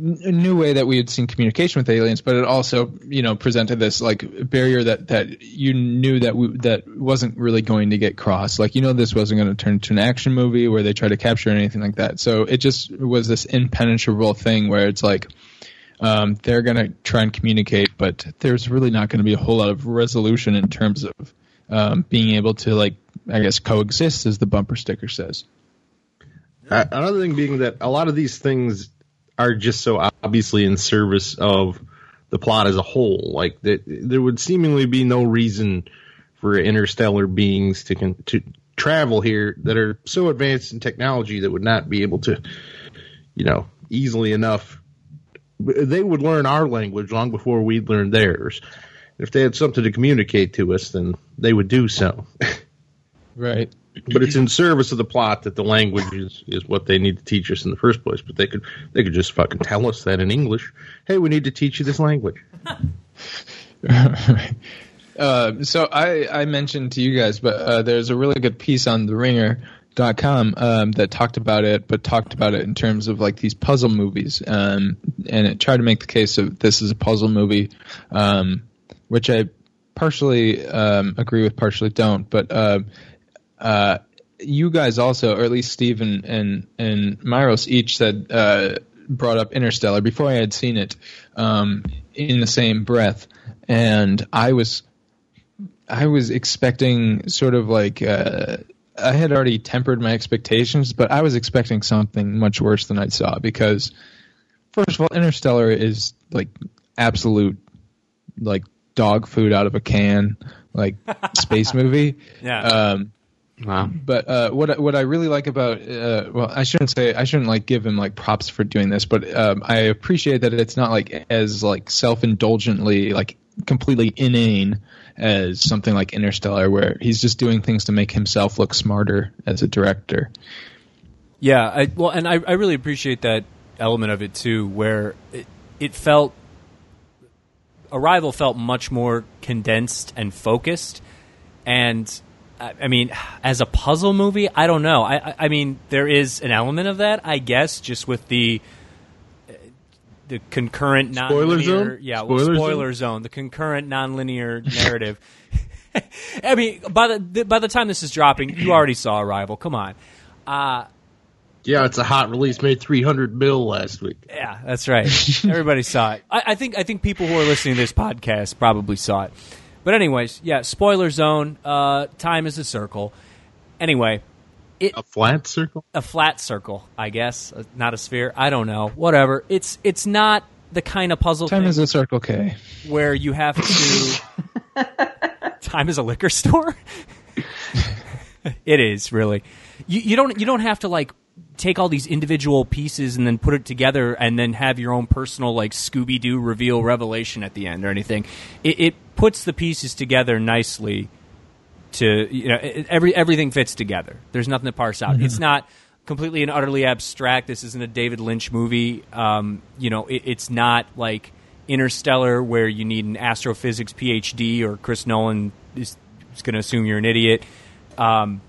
new way that we had seen communication with aliens, but it also you know presented this like barrier that that you knew that we, that wasn't really going to get crossed. Like you know this wasn't going to turn into an action movie where they try to capture anything like that. So it just was this impenetrable thing where it's like. Um, they're going to try and communicate, but there's really not going to be a whole lot of resolution in terms of um, being able to like I guess coexist, as the bumper sticker says. Uh, another thing being that a lot of these things are just so obviously in service of the plot as a whole. Like that, there would seemingly be no reason for interstellar beings to con- to travel here that are so advanced in technology that would not be able to, you know, easily enough. They would learn our language long before we'd learn theirs. If they had something to communicate to us, then they would do so. Right. but it's in service of the plot that the language is, is what they need to teach us in the first place. But they could they could just fucking tell us that in English. Hey, we need to teach you this language. uh, so I, I mentioned to you guys, but uh, there's a really good piece on the Ringer ringer.com um, that talked about it, but talked about it in terms of like these puzzle movies. Um, and it tried to make the case of this is a puzzle movie, um, which I partially um, agree with, partially don't. But uh, uh, you guys also, or at least Steve and and, and Myros each said uh, brought up Interstellar before I had seen it um, in the same breath, and I was I was expecting sort of like uh, I had already tempered my expectations, but I was expecting something much worse than I saw because first of all, Interstellar is like absolute like dog food out of a can, like space movie. Yeah. Um, Wow. but uh, what I- what I really like about uh, well, I shouldn't say I shouldn't like give him like props for doing this, but um, I appreciate that it's not like as like self indulgently like completely inane as something like Interstellar, where he's just doing things to make himself look smarter as a director. Yeah, I, well, and I, I really appreciate that element of it too, where it, it felt Arrival felt much more condensed and focused, and I, mean, as a puzzle movie, I don't know. I, I, mean, there is an element of that, I guess, just with the the concurrent Spoiler nonlinear, zone? yeah, well, Spoiler spoiler zone, the concurrent nonlinear narrative. I mean, by the by the time this is dropping, you already saw Arrival. Come on. Uh, Yeah, it's a hot release. Made 300 mil last week. Yeah, that's right. Everybody saw it. I, I think I think people who are listening to this podcast probably saw it. But anyways, yeah, spoiler zone. Uh, time is a circle. Anyway, it, A flat circle? a flat circle, I guess, uh, not a sphere. I don't know. Whatever. It's it's not the kind of puzzle Time thing is a Circle K. where you have to. time is a liquor store. it is really. You, you don't you don't have to like take all these individual pieces and then put it together and then have your own personal like Scooby Doo reveal revelation at the end or anything. It, it puts the pieces together nicely. To you know, it, every everything fits together. There's nothing to parse out. It's not completely and utterly abstract. This isn't a David Lynch movie. Um, you know, it, it's not like Interstellar where you need an astrophysics PhD or Chris Nolan is, is going to assume you're an idiot. Um,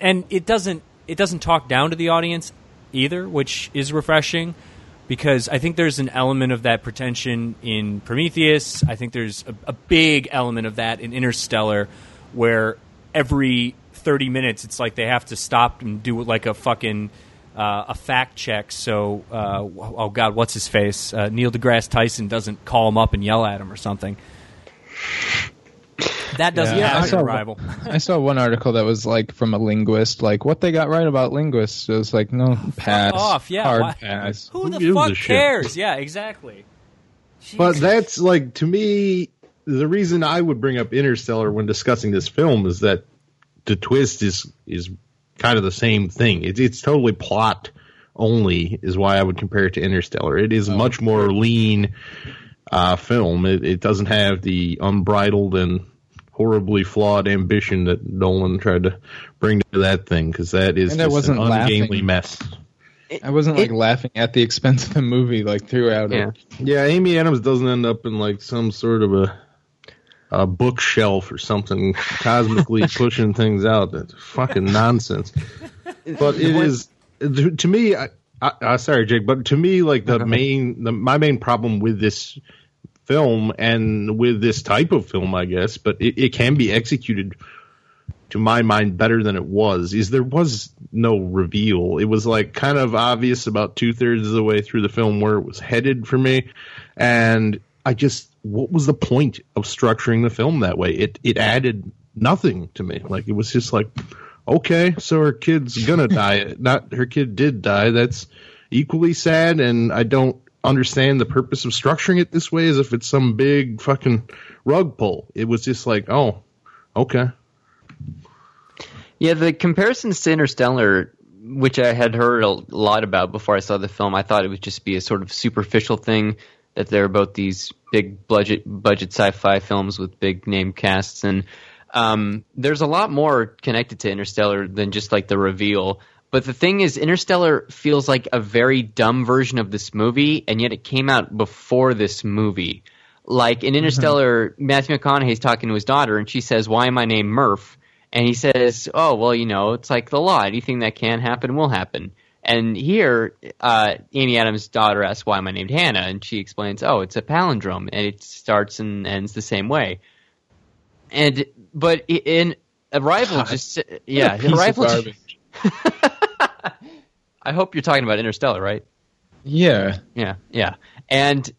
and it doesn't it doesn't talk down to the audience either, which is refreshing because I think there's an element of that pretension in Prometheus. I think there's a, a big element of that in Interstellar, where every 30 minutes it's like they have to stop and do like a fucking uh, a fact check. So, uh, oh god, what's his face? Uh, Neil deGrasse Tyson doesn't call him up and yell at him or something. That doesn't Yeah, I happen in saw- Arrival. I saw one article that was like from a linguist, like what they got right about linguists. It was like no pass, off, yeah, hard why- pass. Who, Who the gives fuck a shit? cares? Yeah, exactly. But that's like to me the reason I would bring up Interstellar when discussing this film is that the twist is is kind of the same thing. It's it's totally plot only is why I would compare it to Interstellar. It is much more lean uh, film. It, it doesn't have the unbridled and horribly flawed ambition that Nolan tried to bring to that thing because that is And just wasn't an ungainly laughing. mess. I wasn't like laughing at the expense of the movie like throughout Yeah. it. Yeah, Amy Adams doesn't end up in like some sort of a a bookshelf or something cosmically pushing things out. That's fucking nonsense. But it is to me. I, I, I sorry, Jake, but to me, like the main, the, my main problem with this film and with this type of film, I guess, but it, it can be executed to my mind better than it was. Is there was no reveal. It was like kind of obvious about two-thirds of the way through the film where it was headed for me. And i just what was the point of structuring the film that way? It it added nothing to me. Like it was just like okay so her kid's gonna die. Not her kid did die. That's equally sad and i don't understand the purpose of structuring it this way as if it's some big fucking rug pull. It was just like oh okay. Yeah, the comparisons to Interstellar, which I had heard a lot about before I saw the film, I thought it would just be a sort of superficial thing that there are both these big budget budget sci-fi films with big name casts, and um, there's a lot more connected to Interstellar than just like the reveal. But the thing is, Interstellar feels like a very dumb version of this movie, and yet it came out before this movie. Like in Interstellar, Matthew McConaughey's talking to his daughter, and she says, "Why am I named Murph?" And he says, "Oh, well, you know, it's like the law. Anything that can happen will happen." And here, uh, Amy Adams' daughter asks, "Why am I named Hannah?" And she explains, "Oh, it's a palindrome, and it starts and ends the same way." And but in Arrival, just yeah, Arrival. garbage. I hope you're talking about Interstellar, right? Yeah, Yeah, yeah, and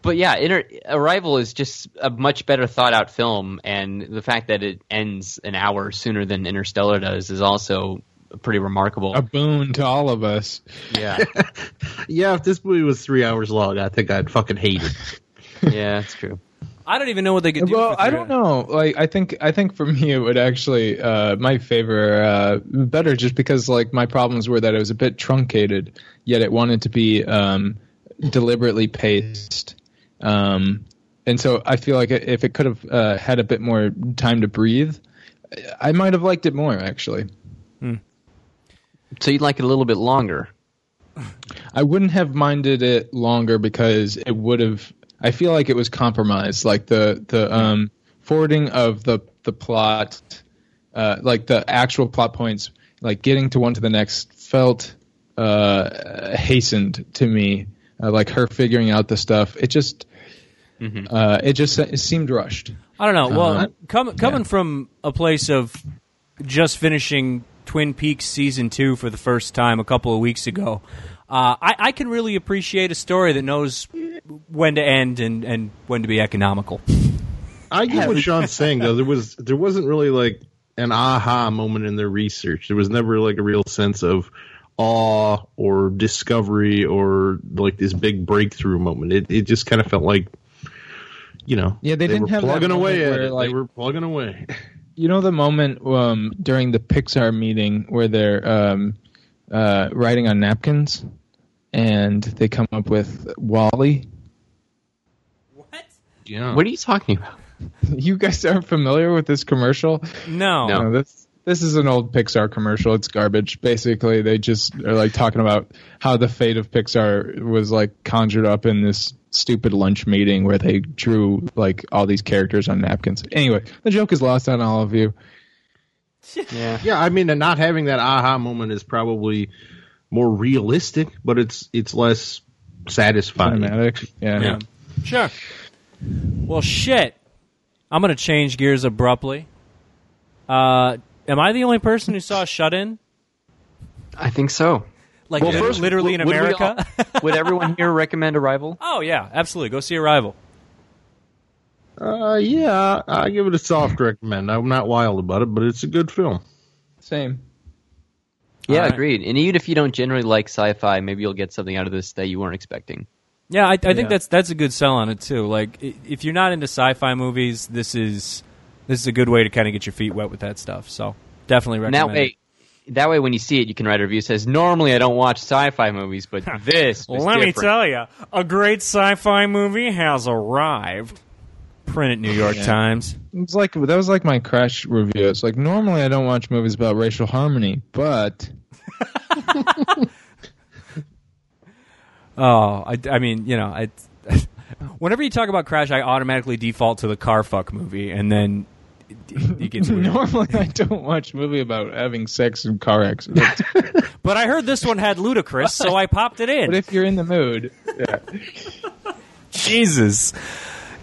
but yeah, Inter- Arrival is just a much better thought out film, and the fact that it ends an hour sooner than Interstellar does is also pretty remarkable. A boon to all of us. yeah, Yeah, if this movie was three hours long, I think I'd fucking hate it. yeah, that's true. I don't even know what they could do. Well, I don't know. Like, I think, I think for me, it would actually uh, my favor uh, better, just because like my problems were that it was a bit truncated, yet it wanted to be um, deliberately paced. Um, and so I feel like if it could have uh, had a bit more time to breathe, I might have liked it more. Actually, So you'd like it a little bit longer. I wouldn't have minded it longer because it would have. I feel like it was compromised, like the the um, forwarding of the the plot, uh, like the actual plot points, like getting to one to the next felt uh, hastened to me. Uh, like her figuring out the stuff, it just. Uh, it just it seemed rushed. I don't know. Well, Uh, com- coming yeah. from a place of just finishing Twin Peaks season two for the first time a couple of weeks ago, uh, I-, I can really appreciate a story that knows when to end and, and when to be economical. I get what Sean's saying though. There was there wasn't really like an aha moment in their research. There was never like a real sense of awe or discovery or like this big breakthrough moment. It it just kind of felt like you know Yeah, they didn't were have plugging away at it. like- they were plugging away. You know the moment um, during the Pixar meeting where they're um, uh, writing on napkins and they come up with WALL-E. Yeah. What are you talking about? You guys aren't familiar with this commercial? No. No. No, this this is an old Pixar commercial. It's garbage. Basically, they just are like talking about how the fate of Pixar was like conjured up in this stupid lunch meeting where they drew like all these characters on napkins. Anyway, the joke is lost on all of you. Yeah, Yeah, I mean, not having that aha moment is probably more realistic, but it's it's less satisfying. Cinematic. Yeah. Yeah. Sure. Well, shit. I'm going to change gears abruptly. Uh, am I the only person who saw Shut In? I think so. Like Well, first, literally in would we America? all- would everyone here recommend Arrival? oh yeah, absolutely. Go see Arrival. Uh, yeah, I, I give it a soft recommend. I'm not wild about it, but it's a good film. Same. Yeah, All right. agreed. And even if you don't generally like sci-fi, maybe you'll get something out of this that you weren't expecting. Yeah, I, I think Yeah. that's that's a good sell on it too. Like if you're not into sci-fi movies, this is this is a good way to kind of get your feet wet with that stuff. So definitely recommend. that way, that way, when you see it, you can write a review says, "Normally, I don't watch sci-fi movies, but this was Let me tell you, a great sci-fi movie has arrived. Print it, New York Times. It's like that was like my crash review. It's like normally I don't watch movies about racial harmony, but Oh, I, I mean, you know, I. Whenever you talk about Crash, I automatically default to the car fuck movie, and then it, it gets weird. normally I don't watch movie about having sex and car accidents. But I heard this one had Ludacris, so I popped it in. but if you're in the mood, yeah. Jesus.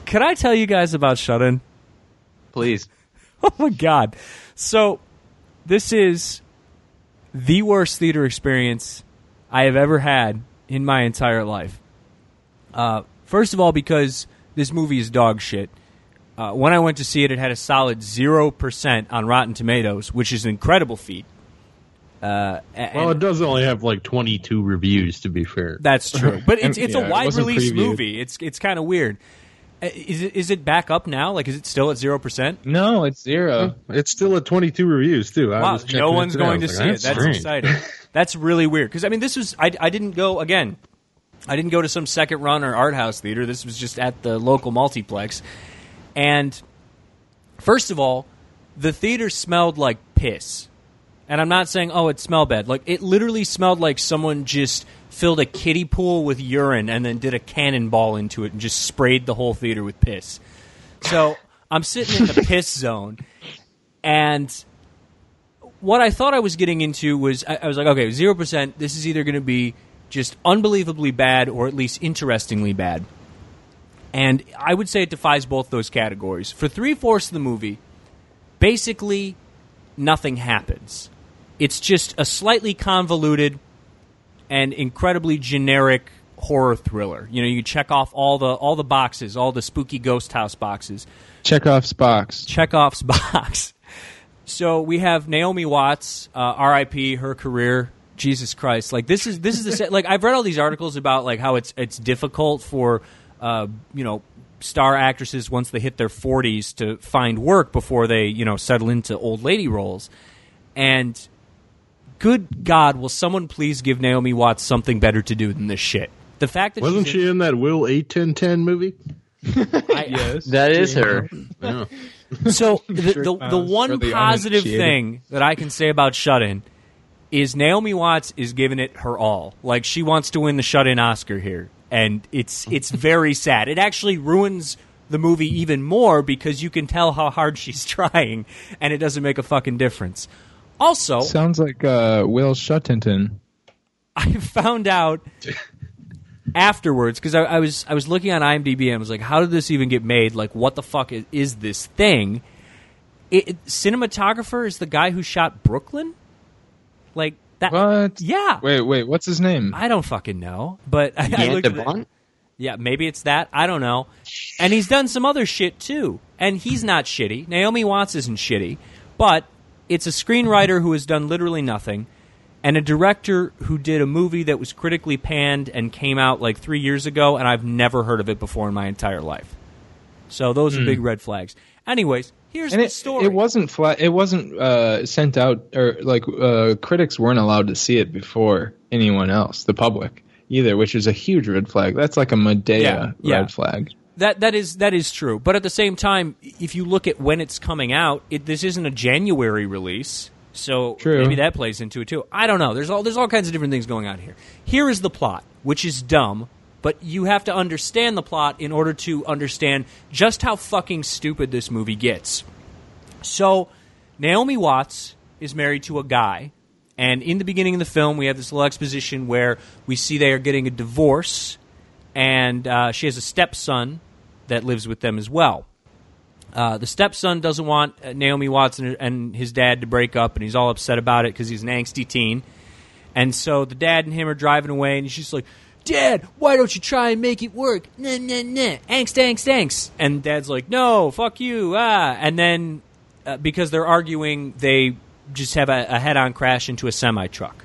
Can I tell you guys about Shut In? Please. Oh my god. So this is the worst theater experience I have ever had in my entire life. Uh, first of all, because this movie is dog shit. Uh, when I went to see it, it had a solid zero percent on Rotten Tomatoes, which is an incredible feat. Uh, Well, it does only have like 22 reviews, to be fair. that's true, but it's it's yeah, a wide wasn't release previewed. movie. It's it's kind of weird. Uh, Is it is it back up now? Like, is it still at zero percent? no, it's zero. It's still at 22 reviews too. I Wow, no one's. Going to was see like, it. That's strange. exciting. That's really weird because I mean, this was I, I didn't go again. I didn't go to some second run or art house theater. This was just at the local multiplex, and first of all, the theater smelled like piss. And I'm not saying, oh, it smelled bad. Like, it literally smelled like someone just filled a kiddie pool with urine and then did a cannonball into it and just sprayed the whole theater with piss. So I'm sitting in the piss zone, and what I thought I was getting into was I, I was like, okay, zero percent. This is either going to be just unbelievably bad or at least interestingly bad. And I would say it defies both those categories. For three fourths of the movie, basically nothing happens. It's just a slightly convoluted and incredibly generic horror thriller. You know, you check off all the all the boxes, all the spooky ghost house boxes. Chekhov's box. Chekhov's box. So we have Naomi Watts, uh, R.I.P. Her career. Jesus Christ! Like this is this is the like I've read all these articles about like how it's it's difficult for uh, you know star actresses once they hit their 40s to find work before they you know settle into old lady roles, and good God, will someone please give Naomi Watts something better to do than this shit? The fact that Wasn't she's she in that Will eight ten ten movie? I, Yes. That is her. Yeah. So the the, the pounds one the positive thing that I can say about Shut In is Naomi Watts is giving it her all. Like she wants to win the Shut In Oscar here, and it's it's very sad. It actually ruins the movie even more because you can tell how hard she's trying, and it doesn't make a fucking difference. Also, Sounds like uh, Will Shuttington. I found out afterwards because I, I was I was looking on IMDb and I was like, how did this even get made? Like, what the fuck is, is this thing? It, it- cinematographer is the guy who shot Brooklyn. Like that? What? Yeah. Wait, wait. What's his name? I don't fucking know, but I, I looked at DeBont? yeah, maybe it's that. I don't know. And he's done some other shit too. And he's not shitty. Naomi Watts isn't shitty. But it's a screenwriter who has done literally nothing and a director who did a movie that was critically panned and came out like three years ago, and I've never heard of it before in my entire life. So those are big red flags. Anyways, here's and the it, story. it wasn't flat. It wasn't uh, sent out, or like uh, critics weren't allowed to see it before anyone else, the public either, which is a huge red flag. That's like a Madea Yeah, yeah. red flag. That that is that is true. But at the same time, if you look at when it's coming out, it, this isn't a January release, so True. maybe that plays into it too. I don't know. There's all there's all kinds of different things going on here. Here is the plot, which is dumb, but you have to understand the plot in order to understand just how fucking stupid this movie gets. So, Naomi Watts is married to a guy, and in the beginning of the film, we have this little exposition where we see they are getting a divorce, and uh, she has a stepson that lives with them as well. Uh, the stepson doesn't want uh, Naomi Watson and, his dad to break up, and he's all upset about it because he's an angsty teen. And so the dad and him are driving away, and she's like, Dad, why don't you try and make it work? Nah, nah, nah. Angst, angst, angst. And dad's like, No, fuck you. Ah. And then uh, because they're arguing, they just have a, a head on crash into a semi truck.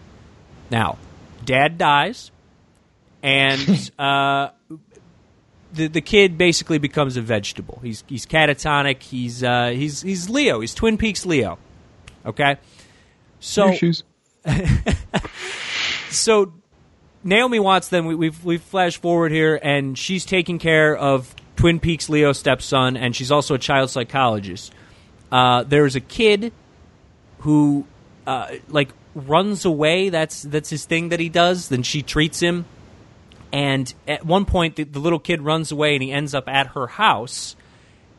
Now, dad dies, and uh, the the kid basically becomes a vegetable. He's he's catatonic. He's uh, he's he's Leo. He's Twin Peaks Leo. Okay, so so Naomi Watts. Then we, we've we've flashed forward here, and she's taking care of Twin Peaks Leo's stepson, and she's also a child psychologist. Uh, there's a kid who uh, like runs away. That's that's his thing that he does. Then she treats him, and at one point the, the little kid runs away, and he ends up at her house.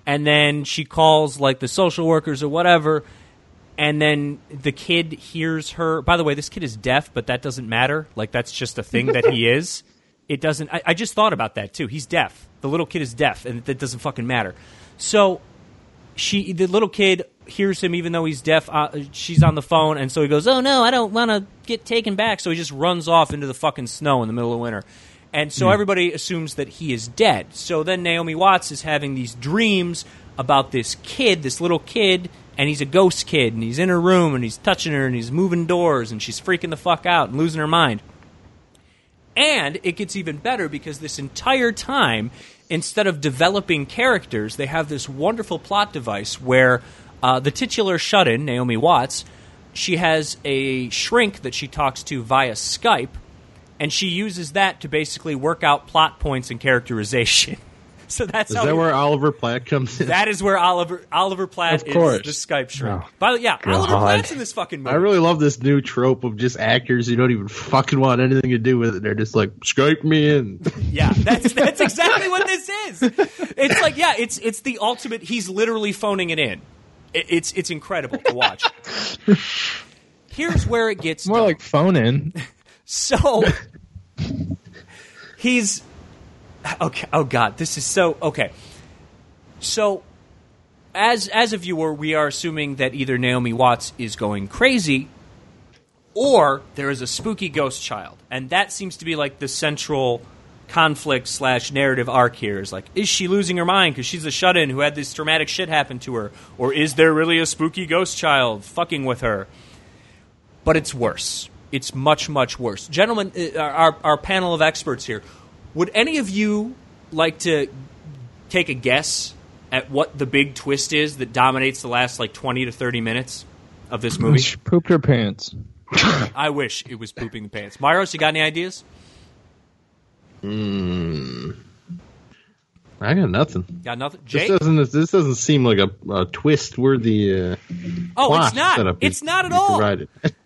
And then she calls like the social workers or whatever, and then the kid hears her. By the way, this kid is deaf, but that doesn't matter. Like that's just a thing that he is. It doesn't. I, I just thought about that too. He's deaf. The little kid is deaf, and that doesn't fucking matter. So she, the little kid, hears him even though he's deaf. Uh, she's on the phone, and so he goes, "Oh no, I don't want to get taken back." So he just runs off into the fucking snow in the middle of winter. And so everybody assumes that he is dead. So then Naomi Watts is having these dreams about this kid, this little kid, and he's a ghost kid, and he's in her room, and he's touching her, and he's moving doors, and she's freaking the fuck out and losing her mind. And it gets even better because this entire time, instead of developing characters, they have this wonderful plot device where uh, the titular shut in, Naomi Watts, she has a shrink that she talks to via Skype, and she uses that to basically work out plot points and characterization. so that's Is how that we- where Oliver Platt comes in? that is where Oliver Oliver Platt Of is course. the Skype shrink. Oh, By the yeah, Oliver God. Platt's in this fucking movie. I really love this new trope of just actors who don't even fucking want anything to do with it. They're just like, Skype me in. Yeah, that's that's exactly what this is. It's like yeah, it's it's the ultimate. He's literally phoning it in. It, it's it's incredible to watch. Here's where it gets More dumb. like phone in. So. He's okay. Oh God, this is so okay. So, as as a viewer, we are assuming that either Naomi Watts is going crazy, or there is a spooky ghost child, and that seems to be like the central conflict slash narrative arc here. Is like, is she losing her mind because she's a shut in who had this traumatic shit happen to her, or is there really a spooky ghost child fucking with her? But it's worse. It's much much worse, gentlemen. uh, Our our panel of experts here. Would any of you like to take a guess at what the big twist is that dominates the last like twenty to thirty minutes of this movie? She pooped her pants. I wish it was pooping the pants. Myros, you got any ideas? I got nothing. Got nothing. This doesn't this doesn't seem like a, a twist worthy uh, Oh, plot it's not. setup It's you- not at you all.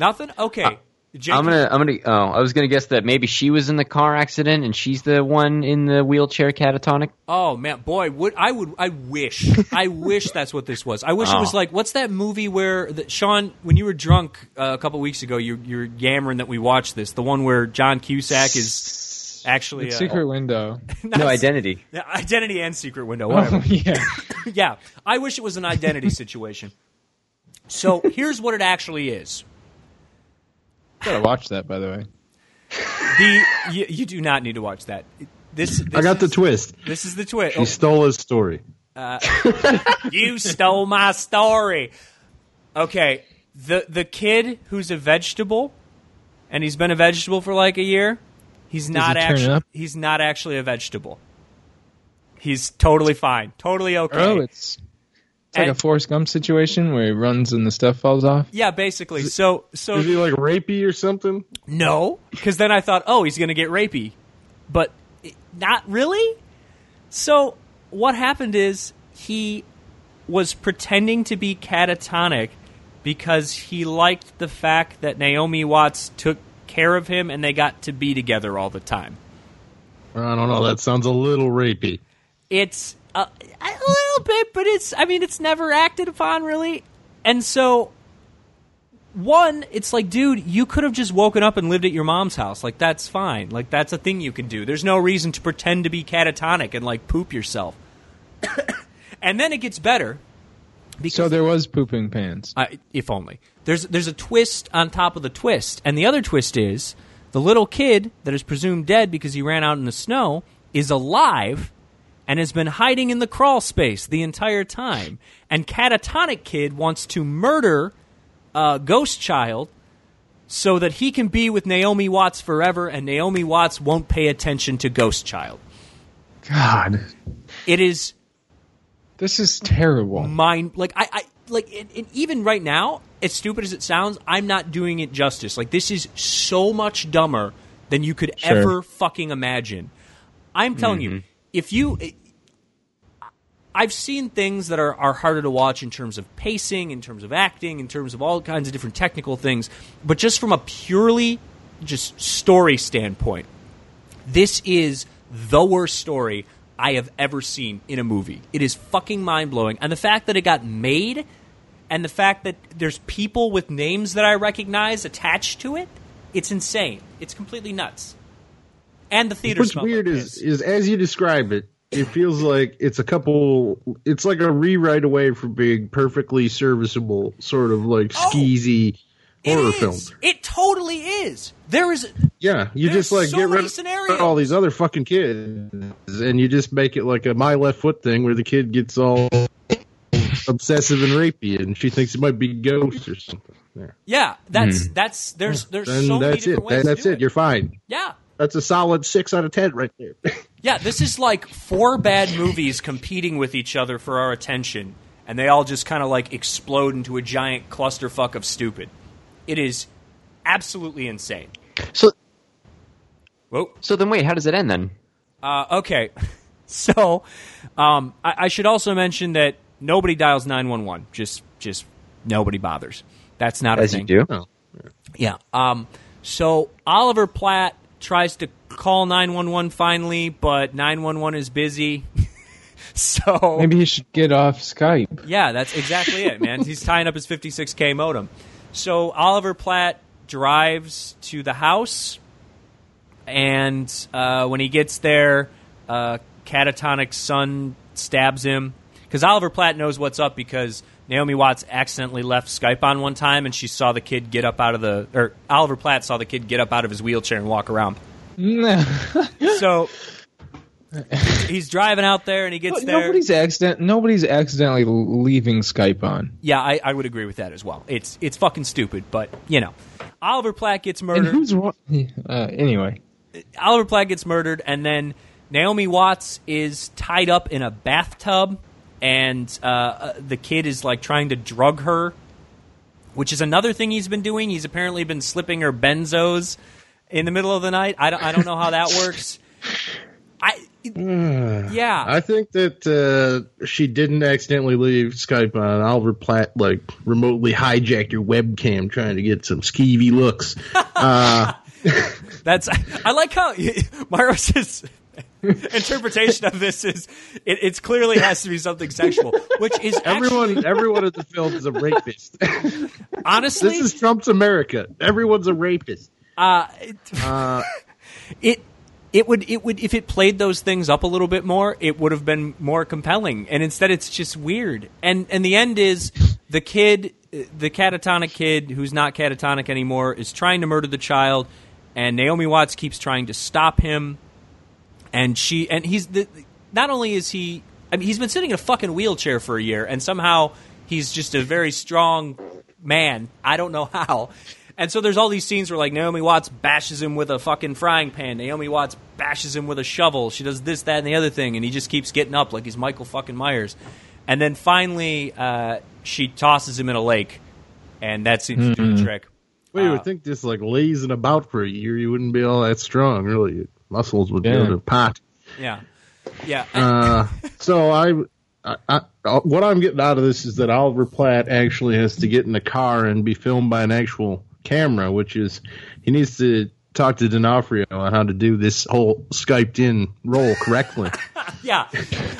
provided. Nothing. Okay. Jake, I'm gonna, I'm gonna. Oh, I was gonna guess that maybe she was in the car accident and she's the one in the wheelchair catatonic. Oh man, boy, would I would I wish I wish that's what this was. I wish it was Oh. like what's that movie where the, Sean, when you were drunk uh, a couple weeks ago, you you're yammering that we watched this. The one where John Cusack is actually uh, secret window. No identity. Identity and secret window. Whatever. Oh, yeah. yeah, I wish it was an identity situation. So here's what it actually is. Gotta watch that, by the way. The you, you do not need to watch that. This, this I got the twist. This is the twist. She stole his story. Uh, you stole my story. Okay, the the kid who's a vegetable, and he's been a vegetable for like a year. He's not he actually. He's not actually a vegetable. He's totally fine, totally okay. Oh, it's it's like a Forrest Gump situation where he runs and the stuff falls off. yeah, basically. So so Is he like rapey or something? No, because then I thought, oh, he's going to get rapey, but it- not really. So what happened is he was pretending to be catatonic because he liked the fact that Naomi Watts took care of him and they got to be together all the time. I don't know. That sounds a little rapey. It's a, a little bit, but it's I mean it's never acted upon really, and so one, it's like, dude, you could have just woken up and lived at your mom's house. Like that's fine. Like that's a thing you can do. There's no reason to pretend to be catatonic and like poop yourself. and then it gets better. Because So there was pooping pants. I, if only. There's there's a twist on top of the twist, and the other twist is the little kid that is presumed dead because he ran out in the snow is alive and has been hiding in the crawl space the entire time. And catatonic kid wants to murder uh, Ghost Child so that he can be with Naomi Watts forever, and Naomi Watts won't pay attention to Ghost Child. God, It is this is terrible. mind like I, I like and, and even right now as stupid as it sounds i'm not doing it justice like this is so much dumber than you could Sure. ever fucking imagine i'm telling you if you i've seen things that are, are harder to watch in terms of pacing in terms of acting in terms of all kinds of different technical things but just from a purely just story standpoint this is the worst story I have ever seen in a movie. It is fucking mind blowing. And the fact that it got made and the fact that there's people with names that I recognize attached to it, it's insane. It's completely nuts. And the theater What's weird is is as you describe it, it feels like it's a couple. It's like a rewrite away from being perfectly serviceable, sort of like Oh, skeezy It horror is. film. It totally is. There is Yeah, you just like so get many rid of all these other fucking kids, and you just make it like a my left foot thing where the kid gets all obsessive and rapey, and she thinks it might be ghosts or something. There. yeah. That's hmm. that's there's there's Then so many that's it. different ways Then to that's do it. You're fine. Yeah. That's a solid six out of ten right there. Yeah, this is like four bad movies competing with each other for our attention, and they all just kind of like explode into a giant clusterfuck of stupid. It is absolutely insane. So, Whoa. so then wait, how does it end then? Uh, okay, so um, I, I should also mention that nobody dials nine one one. Just, just nobody bothers. That's not a As thing. you do. Oh. Yeah. Um, so Oliver Platt tries to call 911 finally, but 911 is busy. so Maybe he should get off Skype. yeah, that's exactly it, man. He's tying up his 56k modem. So Oliver Platt drives to the house, and uh, when he gets there, uh, Catatonic's son stabs him because Oliver Platt knows what's up because Naomi Watts accidentally left Skype on one time, and she saw the kid get up out of the or Oliver Platt saw the kid get up out of his wheelchair and walk around. So he's driving out there and he gets there. nobody's accident. Nobody's accidentally leaving Skype on. Yeah, I, I would agree with that as well. It's it's fucking stupid, but you know, Oliver Platt gets And murdered. who's wrong? Uh, anyway, Oliver Platt gets murdered, and then Naomi Watts is tied up in a bathtub, and uh, uh, the kid is like trying to drug her, which is another thing he's been doing. He's apparently been slipping her benzos in the middle of the night. I don't, I don't know how that works. I yeah. I think that uh, she didn't accidentally leave Skype on. Oliver Platt like remotely hijacked your webcam trying to get some skeevy looks. Uh, That's I like how Myros' interpretation of this is it, it's clearly has to be something sexual, which is everyone, actually, everyone in the film is a rapist. honestly this is Trump's America. Everyone's a rapist. uh, it, Uh, it it would it would if it played those things up a little bit more, it would have been more compelling. And instead, it's just weird. And and the end is the kid, the catatonic kid who's not catatonic anymore, is trying to murder the child, and Naomi Watts keeps trying to stop him. And she and he's the, not only is he, I mean, he's been sitting in a fucking wheelchair for a year, and somehow he's just a very strong man. I don't know how. And so there's all these scenes where like Naomi Watts bashes him with a fucking frying pan. Naomi Watts bashes him with a shovel. She does this, that, and the other thing, and he just keeps getting up like he's Michael fucking Myers. And then finally, uh, she tosses him in a lake, and that seems to do the trick. well, you Uh, would think just like lazing about for a year, you wouldn't be all that strong. Really, Your muscles would Yeah. go to pot. Yeah, yeah. Uh, so I, I, I, what I'm getting out of this is that Oliver Platt actually has to get in the car and be filmed by an actual camera, which is he needs to talk to D'Onofrio on how to do this whole Skyped in role correctly. Yeah,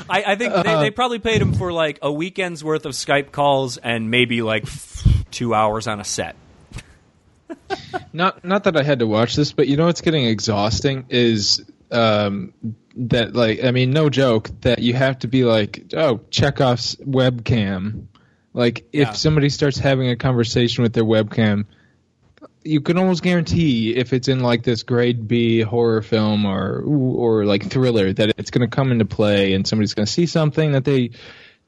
I, I think they, they probably paid him for like a weekend's worth of Skype calls and maybe like two hours on a set. not not that I had to watch this, but you know what's getting exhausting is um, that like I mean, no joke that you have to be like, oh, Chekhov's webcam. Like if Yeah. somebody starts having a conversation with their webcam, you can almost guarantee if it's in like this grade B horror film or or like thriller that it's going to come into play and somebody's going to see something that they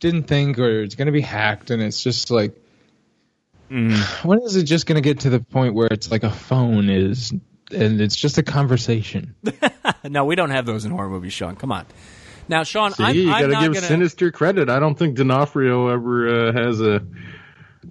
didn't think or it's going to be hacked and it's just like when is it just going to get to the point where it's like a phone is and it's just a conversation? No, we don't have those in horror movies, Sean. Come on. Now, Sean, See, I'm, you got to give gonna. Sinister credit. I don't think D'Onofrio ever uh, has a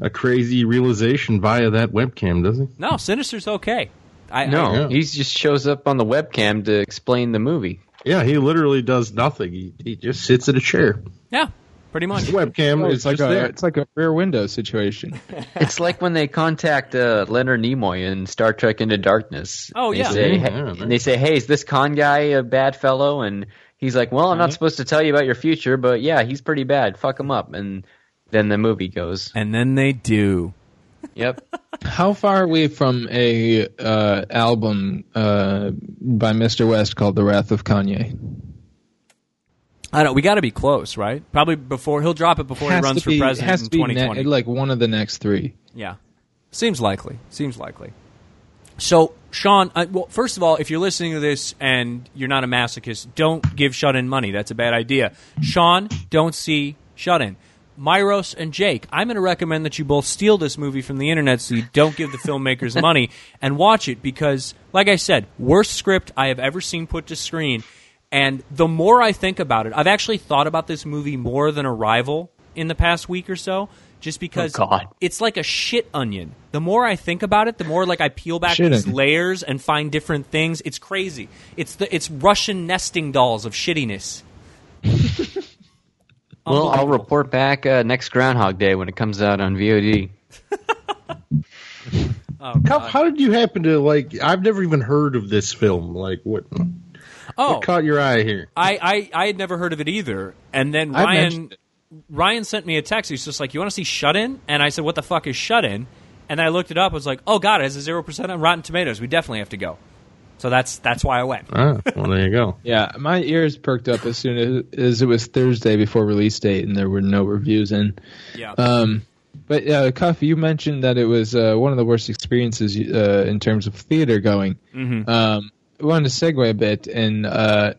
a crazy realization via that webcam, does he? No, Sinister's okay. I, No, Yeah. he just shows up on the webcam to explain the movie. Yeah, he literally does nothing. He, he just sits in a chair. yeah, pretty much. The webcam Oh, is it's like a there. it's like a rear window situation. It's like when they contact uh, Leonard Nimoy in Star Trek Into Darkness. Oh, They yeah. say, Yeah, hey- yeah, and they say, "Hey, is this Khan guy a bad fellow?" And he's like, "Well, I'm not supposed to tell you about your future, but yeah, he's pretty bad. Fuck him up." And then the movie goes. And then they do. Yep. How far are we from a uh, album uh, by Mr. West called "The Wrath of Kanye"? I don't. We got to be close, right? Probably before he'll drop it before he Has runs to for be- president has in to be ne- 2020. like one of the next three. Yeah, seems likely. Seems likely. So, Sean, I, well, first of all, if you're listening to this and you're not a masochist, don't give Shut In money. That's a bad idea. Sean, don't see Shut In. Myros and Jake, I'm going to recommend that you both steal this movie from the internet so you don't give the filmmakers money and watch it because, like I said, worst script I have ever seen put to screen. And the more I think about it, I've actually thought about this movie more than Arrival in the past week or so, just because Oh, God. it's like a shit onion. The more I think about it, the more like I peel back Shit these onion. layers and find different things. It's crazy. It's the it's Russian nesting dolls of shittiness. well, I'll report back uh, next Groundhog Day when it comes out on VOD. Oh, How, how did you happen to like? I've never even heard of this film. Like, what, oh what caught your eye here? I, I I had never heard of it either. And then I Ryan. Ryan sent me a text. He's just like, "You want to see Shut In?" And I said, "What the fuck is Shut In?" And I looked it up. I was like, "Oh God, it has a zero percent on Rotten Tomatoes. We definitely have to go." So that's that's why I went. Ah, well, there you go. Yeah, my ears perked up as soon as, as it was Thursday before release date, and there were no reviews in. Yeah. Um, but uh, Cuff, you mentioned that it was uh, one of the worst experiences uh, in terms of theater going. Mhm. Um, wanted to segue a bit, and uh,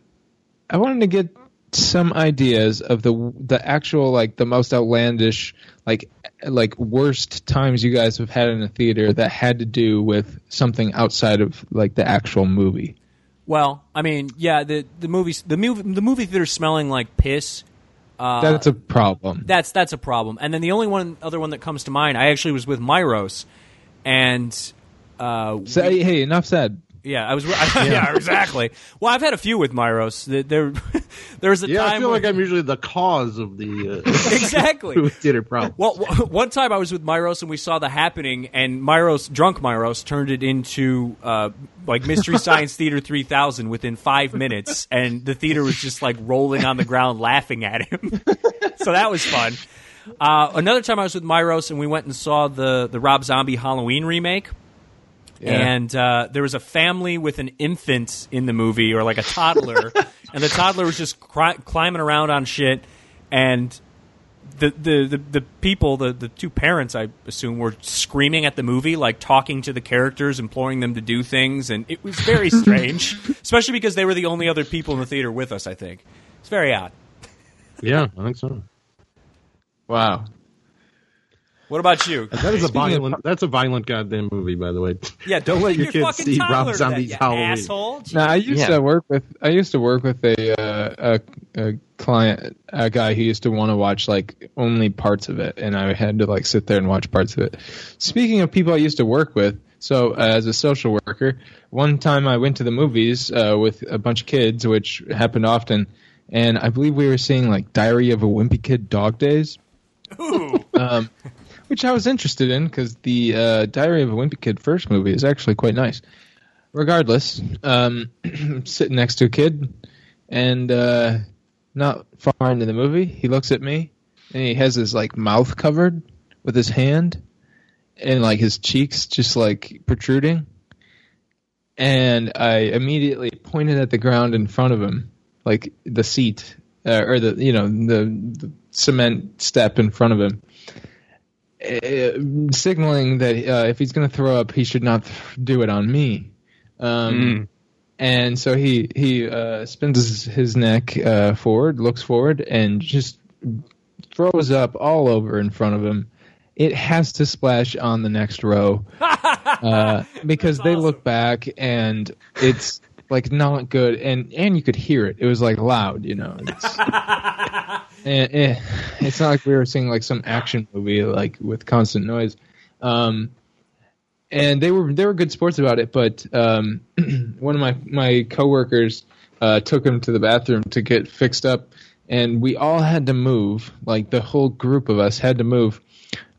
I wanted to get some ideas of the the actual like the most outlandish like like worst times you guys have had in a theater that had to do with something outside of like the actual movie. Well, I mean, yeah, the the movies, the movie, the movie theater smelling like piss. Uh, That's a problem. that's that's a problem. And then the only one other one that comes to mind, I actually was with Myros, and uh, So, hey, hey, enough said. Yeah, I was. I, yeah. exactly. Well, I've had a few with Myros. There, there, was a Yeah, time. I feel like I'm usually the cause of the uh, exactly. theater problem. Well, w- one time I was with Myros and we saw the happening, and Myros, drunk Myros, turned it into uh, like Mystery Science Theater 3000 within five minutes, and the theater was just like rolling on the ground laughing at him. so that was fun. Uh, another time I was with Myros and we went and saw the the Rob Zombie Halloween remake. And uh, there was a family with an infant in the movie, or like a toddler, and the toddler was just cri- climbing around on shit. And the the, the, the people, the, the two parents, I assume, were screaming at the movie, like talking to the characters, imploring them to do things, and it was very strange, especially because they were the only other people in the theater with us. I think it's very odd. Yeah, I think so. Wow. What about you? That is a Speaking of- violent. That's a violent goddamn movie, by the way. Yeah, Don't let your your kids see Rob to that, Zombie's you Halloween. Asshole. Now I used Yeah. to work with I used to work with a uh, a, a client a guy who used to want to watch like only parts of it, and I had to like sit there and watch parts of it. Speaking of people I used to work with, so uh, as a social worker, one time I went to the movies uh, with a bunch of kids, which happened often, and I believe we were seeing like Diary of a Wimpy Kid Dog Days. Um, which I was interested in because the uh, Diary of a Wimpy Kid first movie is actually quite nice. Regardless, um, sitting next to a kid, and uh, not far into the movie, he looks at me, and he has his like mouth covered with his hand, and like his cheeks just like protruding, and I immediately pointed at the ground in front of him, like the seat uh, or the you know the, the cement step in front of him signaling that uh, if he's going to throw up, he should not th- do it on me. Um, And so he he uh, spins his, his neck uh, forward, looks forward, and just throws up all over in front of him. It has to splash on the next row uh, because they look back and it's like not good, and and you could hear it. It was like loud, you know. It's, and, eh, it's not like we were seeing like some action movie like with constant noise. Um, and they were they were good sports about it, but um, one of my my coworkers uh, took him to the bathroom to get fixed up, and we all had to move. Like the whole group of us had to move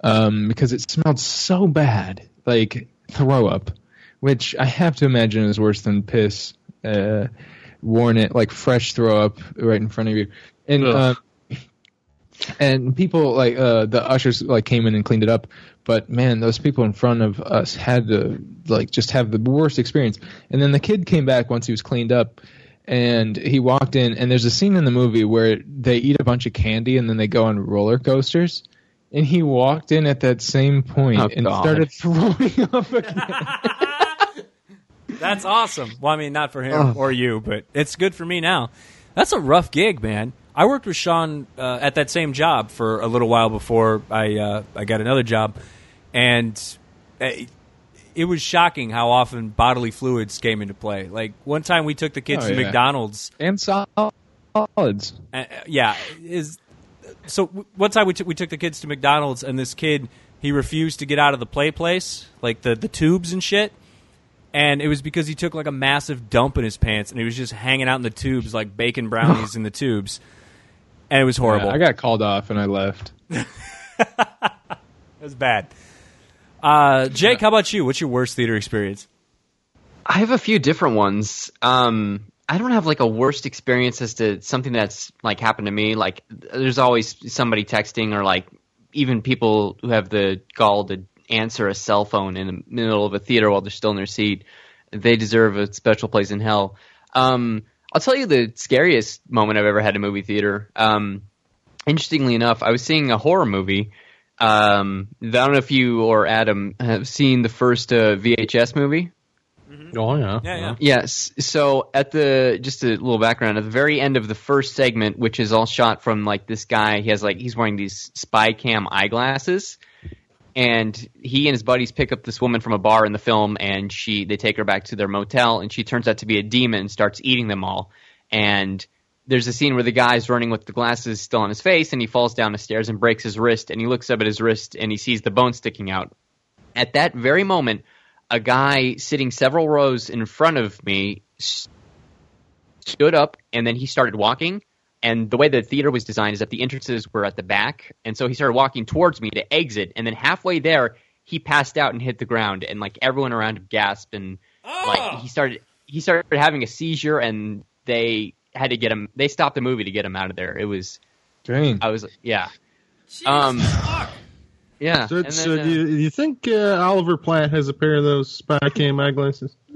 um, because it smelled so bad, like throw up, which I have to imagine is worse than piss. Uh, worn it like fresh throw up right in front of you, and. Uh, and people like uh the ushers like came in and cleaned it up but man those people in front of us had to like just have the worst experience and then the kid came back once he was cleaned up and he walked in and there's a scene in the movie where they eat a bunch of candy and then they go on roller coasters and he walked in at that same point Oh, and God. started throwing up again. That's awesome. Well, I mean, not for him or you, but it's good for me now. That's a rough gig, man. I worked with Sean uh, at that same job for a little while before I uh, I got another job, and it, it was shocking how often bodily fluids came into play. Like one time, we took the kids Oh, to yeah. McDonald's. and solids Uh, yeah, is so. w- One time we took we took the kids to McDonald's, and this kid he refused to get out of the play place, like the the tubes and shit. And it was because he took like a massive dump in his pants, and he was just hanging out in the tubes like bacon brownies in the tubes, and it was horrible. i got called off and i left it was bad. Uh, Jake, how about you? What's your worst theater experience? I have a few different ones. Um, I don't have like a worst experience as to something that's like happened to me. Like, there's always somebody texting or like even people who have the gall to answer a cell phone in the middle of a theater while they're still in their seat. They deserve a special place in hell. Um, I'll tell you the scariest moment I've ever had in a movie theater. Um, interestingly enough, I was seeing a horror movie. Um, I don't know if you or Adam have seen the first uh, VHS movie. Oh yeah. Yeah, yeah. Yes. So at the just a little background at the very end of the first segment, which is all shot from like this guy. He has like he's wearing these spy cam eyeglasses, and he and his buddies pick up this woman from a bar in the film, and she they take her back to their motel, and she turns out to be a demon and starts eating them all. And there's a scene where the guy's running with the glasses still on his face, and he falls down the stairs and breaks his wrist, and he looks up at his wrist and he sees the bone sticking out. At that very moment, a guy sitting several rows in front of me stood up and then he started walking. And the way the theater was designed is that the entrances were at the back. And so he started walking towards me to exit. And then halfway there, he passed out and hit the ground. And like everyone around him gasped. And like he started, he started having a seizure and they had to get him, they stopped the movie to get him out of there. It was, Dang. I was, yeah. Um, yeah. So, and so uh, do, you, do you think uh, Oliver Platt has a pair of those spy cam eyeglasses?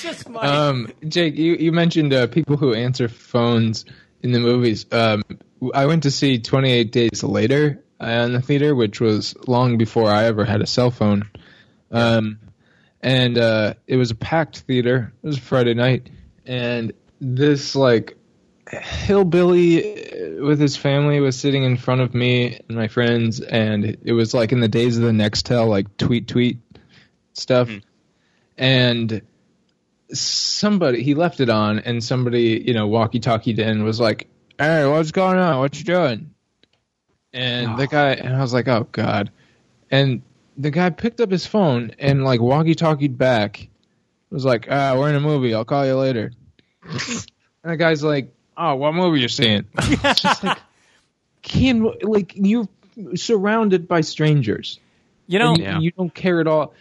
Just my. Um, Jake, you, you mentioned uh, people who answer phones in the movies. Um, I went to see 28 Days Later uh, in the theater, which was long before I ever had a cell phone. Um, and uh, it was a packed theater. It was a Friday night, and this like hillbilly uh, with his family was sitting in front of me and my friends, and it was like in the days of the Nextel, like tweet tweet stuff, and somebody he left it on and somebody you know walkie talkied in was like hey what's going on? What you doing? And the guy and i was like oh god. And the guy picked up his phone and like walkie talkied back. It was like ah we're in a movie. I'll call you later. And the guy's like oh what movie you seeing? It's just like can like you're surrounded by strangers. You know, and you, you don't care at all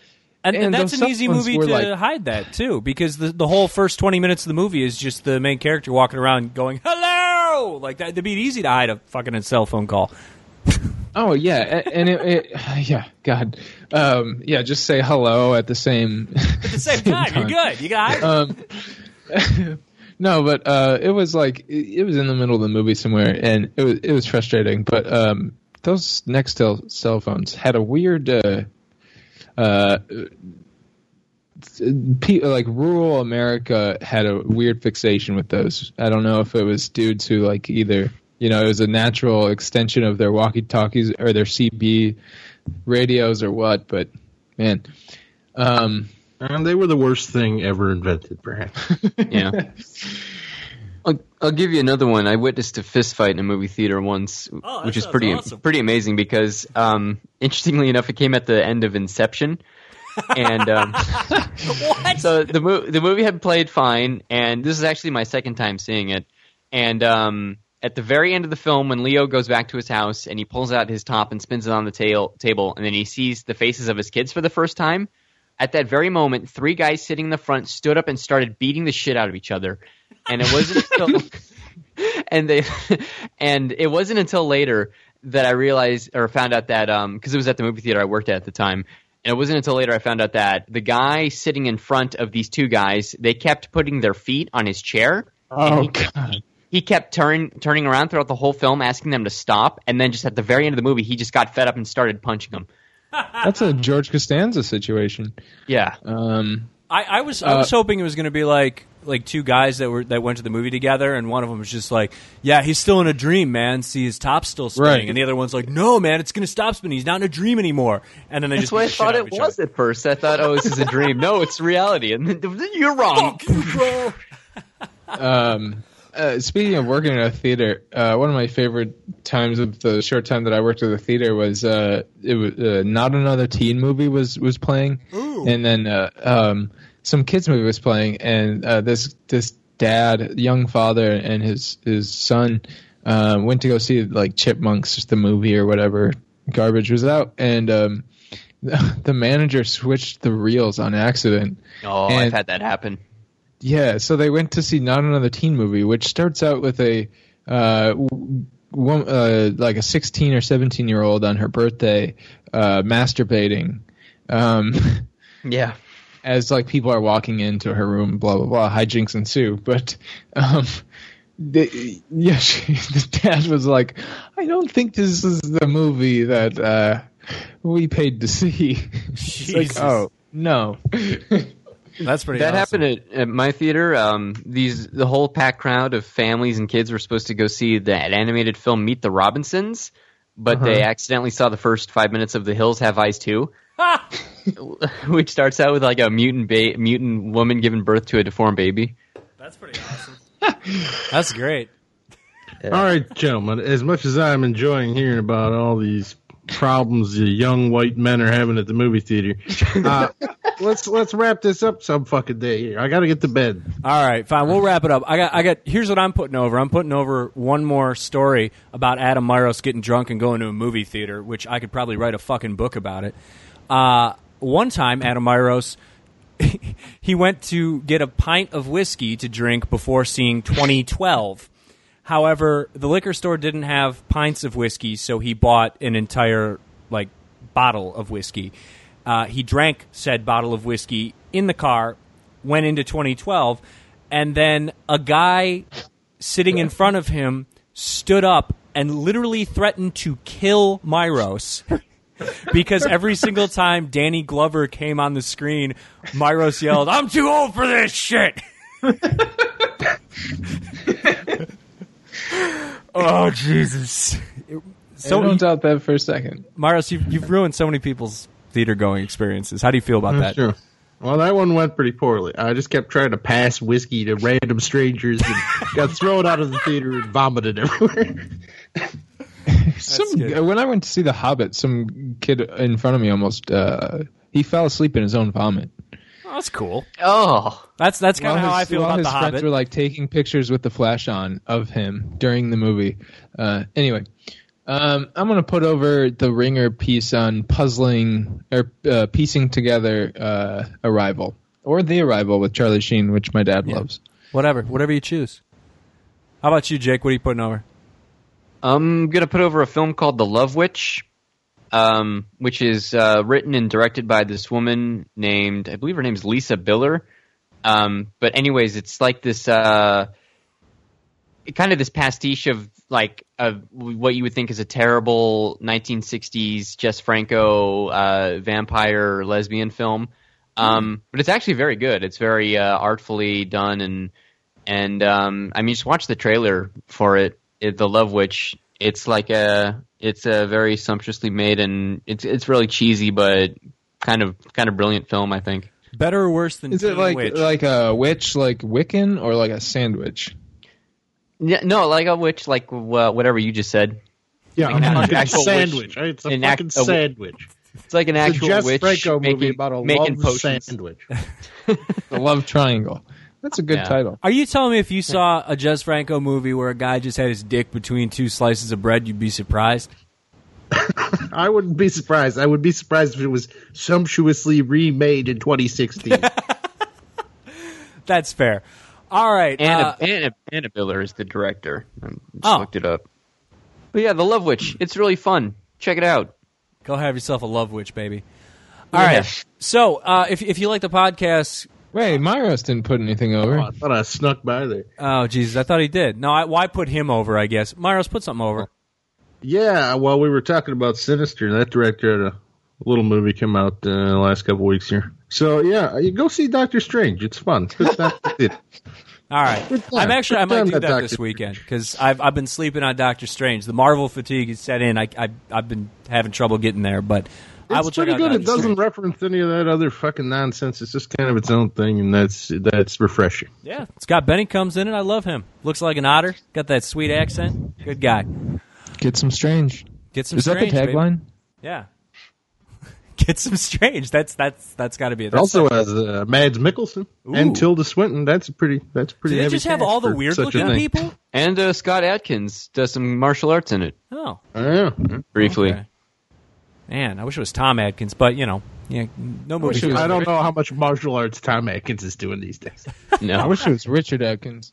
and, and and that's an easy movie to like- hide that too, because the the whole first twenty minutes of the movie is just the main character walking around going "hello," like that. It'd be easy to hide a fucking cell phone call. Oh yeah, and it, it yeah, God, um, yeah, just say hello at the same At the same time, you're good. You got. Um, no, but uh, it was like it, it was in the middle of the movie somewhere, and it was it was frustrating. But um, those Nextel cell phones had a weird. Uh, uh, like rural America had a weird fixation with those. I don't know if it was dudes who like either you know it was a natural extension of their walkie talkies or their CB radios or what, but man, um, And they were the worst thing ever invented, perhaps. Yeah. I'll, I'll give you another one. I witnessed a fist fight in a movie theater once, Oh, which is pretty awesome. pretty amazing because, um, interestingly enough, it came at the end of Inception, and um, what? so the mo- the movie had played fine, and this is actually my second time seeing it. And um, at the very end of the film, when Leo goes back to his house and he pulls out his top and spins it on the tail- table, and then he sees the faces of his kids for the first time. At that very moment, three guys sitting in the front stood up and started beating the shit out of each other, and it wasn't until and they and it wasn't until later that I realized or found out that um because it was at the movie theater I worked at at the time. And it wasn't until later I found out that the guy sitting in front of these two guys, they kept putting their feet on his chair. oh he, god, he kept turn, turning around throughout the whole film, asking them to stop. And then just at the very end of the movie, he just got fed up and started punching them. that's a George Costanza situation. Yeah. Um, I, I was I was hoping it was going to be like like two guys that were that went to the movie together, and one of them was just like, "Yeah, he's still in a dream, man. See his top still spinning," Right. and the other one's like, "No, man, it's going to stop spinning. He's not in a dream anymore." And then they That's just what I beat the shit thought out of it each was other. at first. I thought, oh, this is a dream. No, it's reality. And then, you're wrong. Fuck you, bro. um, uh, speaking of working in a theater, uh, one of my favorite times of the short time that I worked at the theater was uh, it was uh, not another teen movie was was playing, and then uh, um, some kids movie was playing, and uh, this this dad, young father, and his his son uh, went to go see like Chipmunks, the movie or whatever garbage was out, and um, the manager switched the reels on accident. Oh, I've had that happen. Yeah, so they went to see not another teen movie, which starts out with a uh, wom- uh, like a 16 or 17 year old on her birthday uh, masturbating. Um, Yeah. as like people are walking into her room, blah blah blah, hijinks ensue. But um, the, yeah, she, the dad was like, "I don't think this is the movie that uh, we paid to see." It's like, oh no. That's pretty. That awesome. happened at, at my theater. Um, these the whole packed crowd of families and kids were supposed to go see that animated film Meet the Robinsons, but they accidentally saw the first five minutes of The Hills Have Eyes too, which starts out with like a mutant ba- mutant woman giving birth to a deformed baby. That's pretty awesome. That's great. All right, gentlemen. As much as I'm enjoying hearing about all these problems the young white men are having at the movie theater, uh, let's let's wrap this up some fucking day here. I got to get to bed. All right, fine. We'll wrap it up. I got. I got. Here's what I'm putting over. I'm putting over one more story about Adam Myros getting drunk and going to a movie theater, which I could probably write a fucking book about it. Uh, one time, Adam Myros. he went to get a pint of whiskey to drink before seeing 2012. However, the liquor store didn't have pints of whiskey, so he bought an entire like bottle of whiskey. Uh, he drank said bottle of whiskey in the car, went into 2012, and then a guy sitting in front of him stood up and literally threatened to kill Myros. because every single time Danny Glover came on the screen, Myros yelled, "I'm too old for this shit." oh Jesus! So So, don't doubt that for a second. Marius, you've, you've ruined so many people's theater going experiences. How do you feel about that? Sure. Well, that one went pretty poorly. I just kept trying to pass whiskey to random strangers and got thrown out of the theater and vomited everywhere. Some good. when I went to see The Hobbit, some kid in front of me almost uh, he fell asleep in his own vomit. Oh, that's cool. Oh, That's that's kind of While how I feel about his the friends Hobbit. were like taking pictures with the flash on of him during the movie. Uh, anyway, um, I'm gonna put over the Ringer piece on puzzling or uh, piecing together uh, Arrival or The Arrival with Charlie Sheen, which my dad loves. Whatever, whatever you choose. How about you, Jake? What are you putting over? I'm gonna put over a film called The Love Witch, um, which is uh, written and directed by this woman named I believe her name is Lisa Biller. Um, but anyways, it's like this uh, kind of this pastiche of like of what you would think is a terrible 1960s Jess Franco uh, vampire lesbian film. Um, but it's actually very good. It's very uh, artfully done and and um, I mean, just watch the trailer for it, it. The Love Witch. It's like a, it's a very sumptuously made, and it's it's really cheesy, but kind of kind of brilliant film. I think. Better or worse than Is it like Witch? like a witch, like Wiccan, or like a sandwich? Yeah, no, like a witch, like uh, whatever you just said. Yeah, Like an a fucking actual sandwich. witch- It's a an fucking act- a- sandwich. It's like an It's a actual Jess witch Franco making, movie about a making love potions. sandwich. The Love Triangle. That's a good Yeah. title. Are you telling me if you saw a Jess Franco movie where a guy just had his dick between two slices of bread, you'd be surprised? I wouldn't be surprised. I would be surprised if it was sumptuously remade in 2016. That's fair. All right. Anna, uh, Anna, Anna Biller is the director. I just Oh. looked it up. But yeah, The Love Witch. It's really fun. Check it out. go have yourself a love witch, baby. All Yeah. right. So, uh, if if you like the podcast, Wait, Myros didn't put anything over. Oh, I thought I snuck by there. oh Jesus, I thought he did. No, I, why put him over? I guess Myros put something over. Yeah, well, we were talking about Sinister. That director had a little movie come out uh, the last couple weeks here. So yeah, you go see Doctor Strange. It's fun. Good time to it. All right. Good time. I'm actually I might do that that this weekend because I've I've been sleeping on Doctor Strange. The Marvel fatigue has set in. I, I I've been having trouble getting there, but I will It's check pretty out. good. It doesn't Strange. reference any of that other fucking nonsense. It's just kind of its own thing, and that's that's refreshing. Yeah, Scott Benny comes in and I love him. Looks like an otter. Got that sweet accent. Good guy. Get some strange. Get some. Is that the strange, baby. tagline? Yeah. Get some strange. That's that's that's got to be it. It That's also has uh, Mads Mikkelsen and Tilda Swinton. That's pretty. That's pretty. Do they heavy just have all the weird looking people? And uh, Scott Adkins does some martial arts in it Oh, Yeah. briefly. okay. Man, I wish it was Tom Atkins, but you know, yeah, no movie. wish it was- I don't know how much martial arts Tom Atkins is doing these days. no, I wish it was Richard Atkins.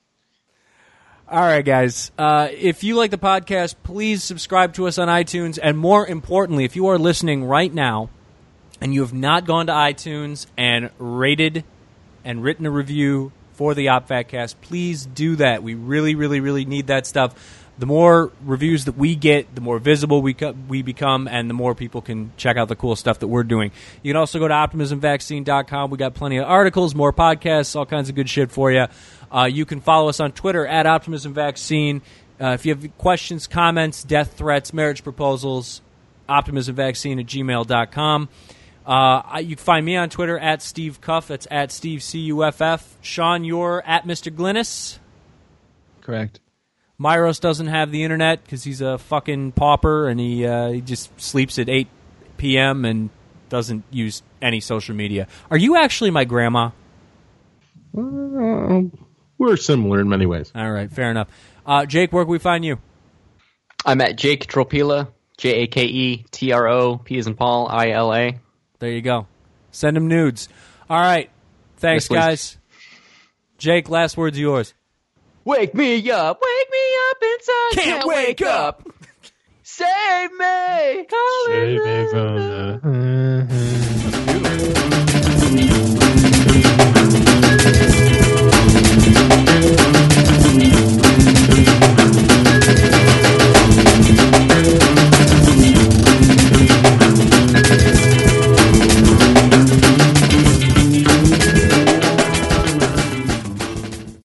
All right, guys. Uh, if you like the podcast, please subscribe to us on iTunes. And more importantly, if you are listening right now and you have not gone to iTunes and rated and written a review for the OpFatCast. Please do that. We really, really, really need that stuff. The more reviews that we get, the more visible we co- we become, and the more people can check out the cool stuff that we're doing. You can also go to optimismvaccine.com. We got plenty of articles, more podcasts, all kinds of good shit for you. Uh, you can follow us on Twitter at optimismvaccine. Uh, if you have questions, comments, death threats, marriage proposals, optimismvaccine at gmail.com. Uh, you can find me on Twitter at Steve Cuff. That's at Steve C U F F. Sean, you're at Mr. Glynis. Correct. Myros doesn't have the internet because he's a fucking pauper and he uh, he just sleeps at 8 p.m. and doesn't use any social media. Are you actually my grandma? Uh, we're similar in many ways. All right, fair enough. Uh, Jake, where can we find you? I'm at Jake Tropila, J A K E T R O P as in Paul I L A. There you go. Send him nudes. All right. Thanks, Yes, guys. Jake, last words yours. Wake me up, wake me up inside. Can't wake up. Save me. Save me from the